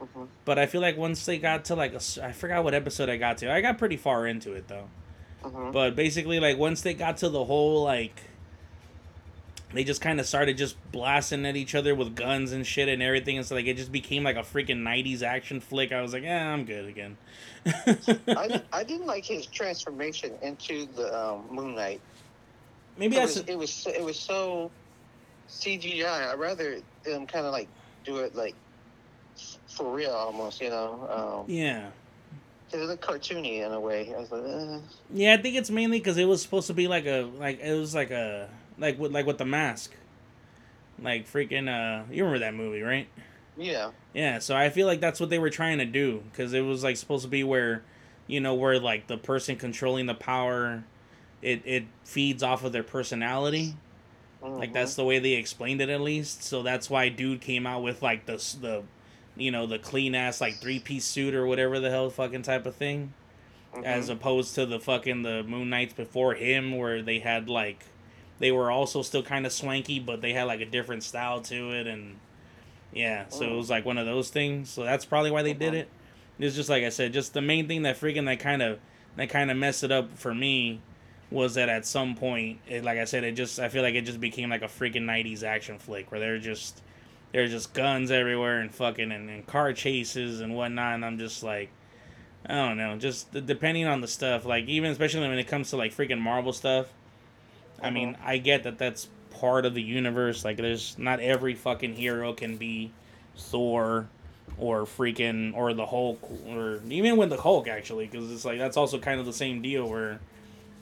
Mm-hmm. But I feel like once they got to like a, I forgot what episode I got to. I got pretty far into it though. Mm-hmm. But basically, like once they got to the whole like, they just kind of started just blasting at each other with guns and shit and everything. And so like it just became like a freaking '90s action flick. I was like, yeah, I'm good again. I, I didn't like his transformation into the um, Moon Knight. Maybe it was, it was so- it was so CGI. I'd rather them kind of like do it like for real, almost. You know, um, yeah. it looked cartoony in a way. I was like, eh. Yeah, I think it's mainly because it was supposed to be like a like it was like a like with like with the mask, like freaking uh you remember that movie right? yeah, Yeah, so I feel like that's what they were trying to do because it was like supposed to be where, you know, where like the person controlling the power, it it feeds off of their personality. Like Mhm. that's the way they explained it at least. So that's why dude came out with like the the, you know, the clean ass like three piece suit or whatever the hell fucking type of thing Mhm. as opposed to the fucking the Moon Knights before him, where they had like, they were also still kind of swanky, but they had like a different style to it, and yeah, so it was like one of those things. So that's probably why they did Mhm. it. It's just like I said, just the main thing that freaking that kind of that kind of messed it up for me was that at some point, it, like I said, it just I feel like it just became like a freaking '90s action flick where they're just there's just guns everywhere and fucking and, and car chases and whatnot, and I'm just like. I don't know. Just depending on the stuff, like even especially when it comes to like freaking Marvel stuff. I mean, I get that that's part of the universe. Like, there's not every fucking hero can be Thor or freaking or the Hulk or even with the Hulk actually, because it's like that's also kind of the same deal where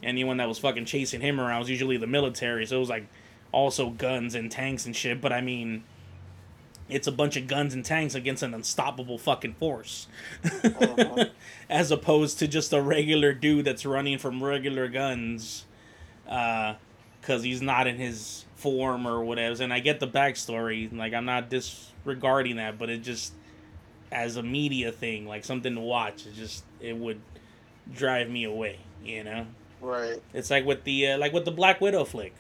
anyone that was fucking chasing him around was usually the military, so it was like also guns and tanks and shit. But I mean. It's a bunch of guns and tanks against an unstoppable fucking force. Mhm. as opposed to just a regular dude that's running from regular guns because he's not in his form or whatever. And I get the backstory, like I'm not disregarding that, but it just as a media thing, like something to watch, it just it would drive me away, you know. right. It's like with the uh, like with the Black Widow flick.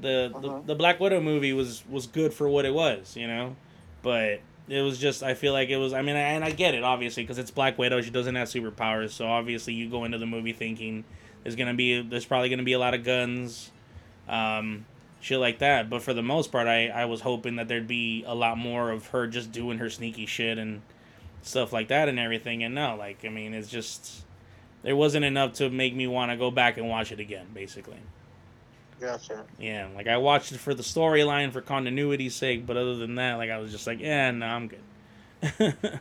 The, Uh-huh. the the Black Widow movie was was good for what it was, you know, but it was just I feel like it was. I mean, and I get it obviously because it's Black Widow. She doesn't have superpowers, so obviously you go into the movie thinking there's gonna be there's probably gonna be a lot of guns, um, shit like that. But for the most part, I I was hoping that there'd be a lot more of her just doing her sneaky shit and stuff like that and everything. And no, like I mean, it's just there wasn't enough to make me want to go back and watch it again. Basically, Gotcha. yeah. Like I watched it for the storyline for continuity's sake, but other than that, like I was just like, yeah, no, I'm good.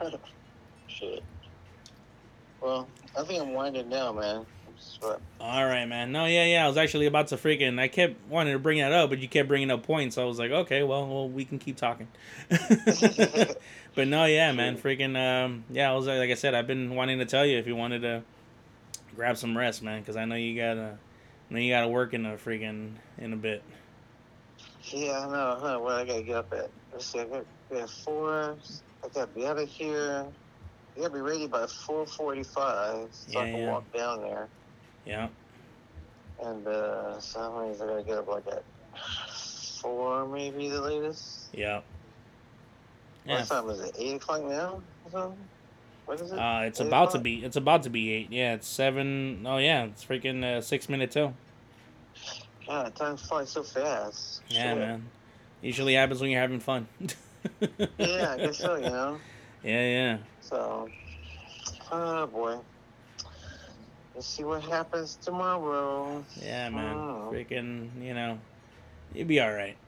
Shit. Well, I think I'm winding down, man. All right, man. No, yeah, yeah. I was actually about to freaking. I kept wanting to bring that up, but you kept bringing up points. So I was like, okay, well, well, we can keep talking. but no, yeah, man. Freaking. Um, yeah, I was like I said, I've been wanting to tell you if you wanted to grab some rest, man, because I know you gotta, I know you gotta work in a freaking in a bit. Yeah, I know. I know where I gotta get up at. Let's see. I got, we have four. I gotta be out of here. I gotta be ready by four forty-five, so I can yeah. walk down there. Yeah. And uh, so how many I gotta get up like at Four, maybe the latest. Yeah. What Yeah. time is it? Eight o'clock now? Or something? What is it? Uh, it's Eight about to be. It's about to be eight. Yeah, it's seven. Oh yeah, it's freaking uh, six minutes till. God, time flies so fast. Yeah, Shit. man. Usually happens when you're having fun. Yeah, I guess so. You know. Yeah, yeah. So, oh boy. Let's see what happens tomorrow. Yeah, man. Oh. Freaking, you know, you'll be all right.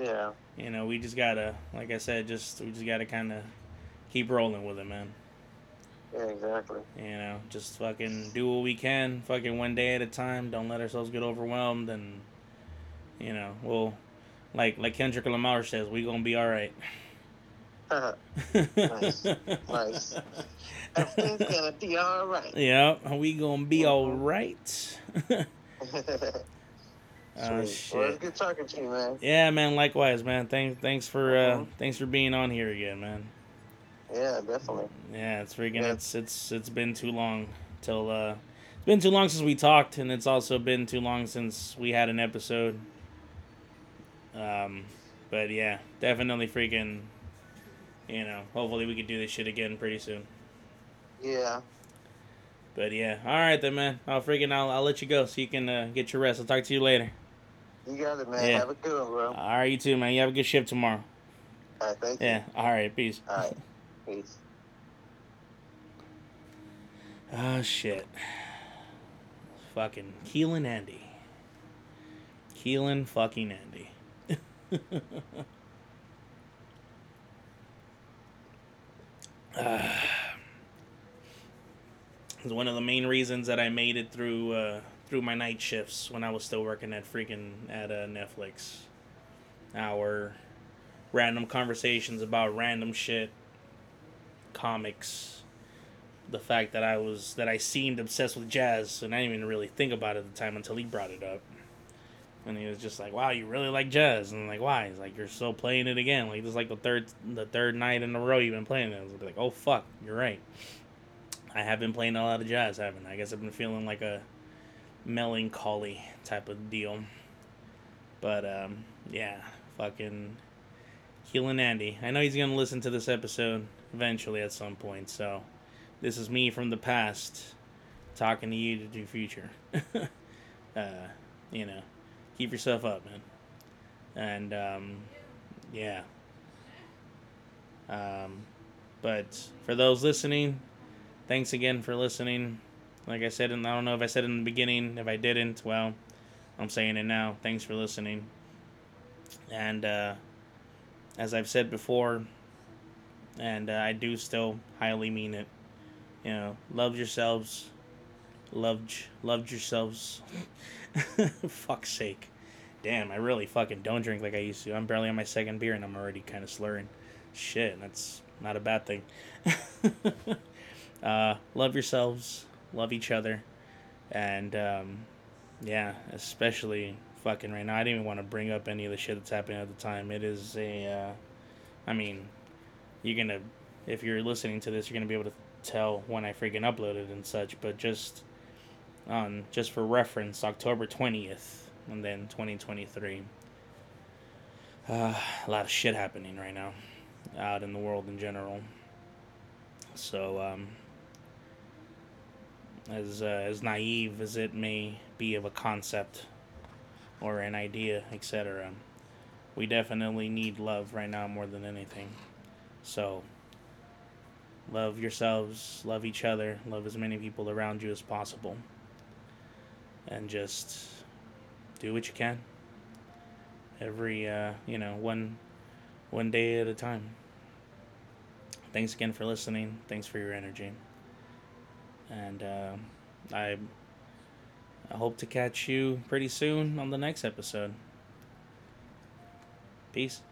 Yeah. You know, we just gotta, like I said, just we just gotta kind of keep rolling with it, man. Yeah, exactly. You know, just fucking do what we can, fucking one day at a time. Don't let ourselves get overwhelmed, and you know, we'll, like like Kendrick Lamar says, we gonna be all right. Nice. Nice. Everything's gonna be all right. Yeah, we gonna be all right. Sweet. Oh Well, it's good talking to you, man. Yeah, man. Likewise, man. Thanks, thanks for uh, Mhm. thanks for being on here again, man. Yeah, definitely. Yeah, it's freaking. Yeah. It's it's it's been too long till. uh It's been too long since we talked, and it's also been too long since we had an episode. Um, but yeah, definitely freaking. You know, hopefully we could do this shit again pretty soon. Yeah. But yeah, all right then, man. I'll freaking I'll, I'll let you go so you can uh, get your rest. I'll talk to you later. You got it, man. Yeah. Have a good one, bro. All right, you too, man. You have a good shift tomorrow. All right, thank you. Yeah. All right. Peace. All right. Peace. Oh shit. Fucking Keelan Andy. Keelan fucking Andy. Ah. It's one of the main reasons that I made it through uh, through my night shifts when I was still working at freaking at uh, Netflix. Our random conversations about random shit, comics, the fact that I was that I seemed obsessed with jazz, and I didn't even really think about it at the time until he brought it up. And he was just like, "Wow, you really like jazz?" And I'm like, "Why?" He's like, "You're still playing it again. Like this is like the third the third night in a row you've been playing it." I was like, "Oh fuck, you're right. I have been playing a lot of jazz, haven't I? I guess I've been feeling like a melancholy type of deal." But um, yeah, fucking Keelan Andy. I know he's gonna listen to this episode eventually at some point, so this is me from the past talking to you to do future. uh, you know, keep yourself up, man. And um, yeah. Um, but for those listening, thanks again for listening. Like I said, and I don't know if I said in the beginning. If I didn't, well, I'm saying it now. Thanks for listening. And uh, as I've said before, and uh, I do still highly mean it. You know, love yourselves. Loved, loved yourselves. Fuck's sake. Damn, I really fucking don't drink like I used to. I'm barely on my second beer and I'm already kind of slurring. Shit, that's not a bad thing. uh, love yourselves. Love each other. And, um, yeah, especially fucking right now. I didn't even want to bring up any of the shit that's happening at the time. It is a, uh, I mean, you're gonna, if you're listening to this, you're gonna be able to tell when I freaking uploaded and such. But just on, just for reference, October twentieth, and then 2023. Uh, a lot of shit happening right now, out in the world in general. So, um, as uh, as naive as it may be of a concept or an idea, etc. We definitely need love right now more than anything. So, love yourselves, love each other, love as many people around you as possible. And just do what you can. Every, uh, you know, one, one day at a time. Thanks again for listening. Thanks for your energy. And uh, I I hope to catch you pretty soon on the next episode. Peace.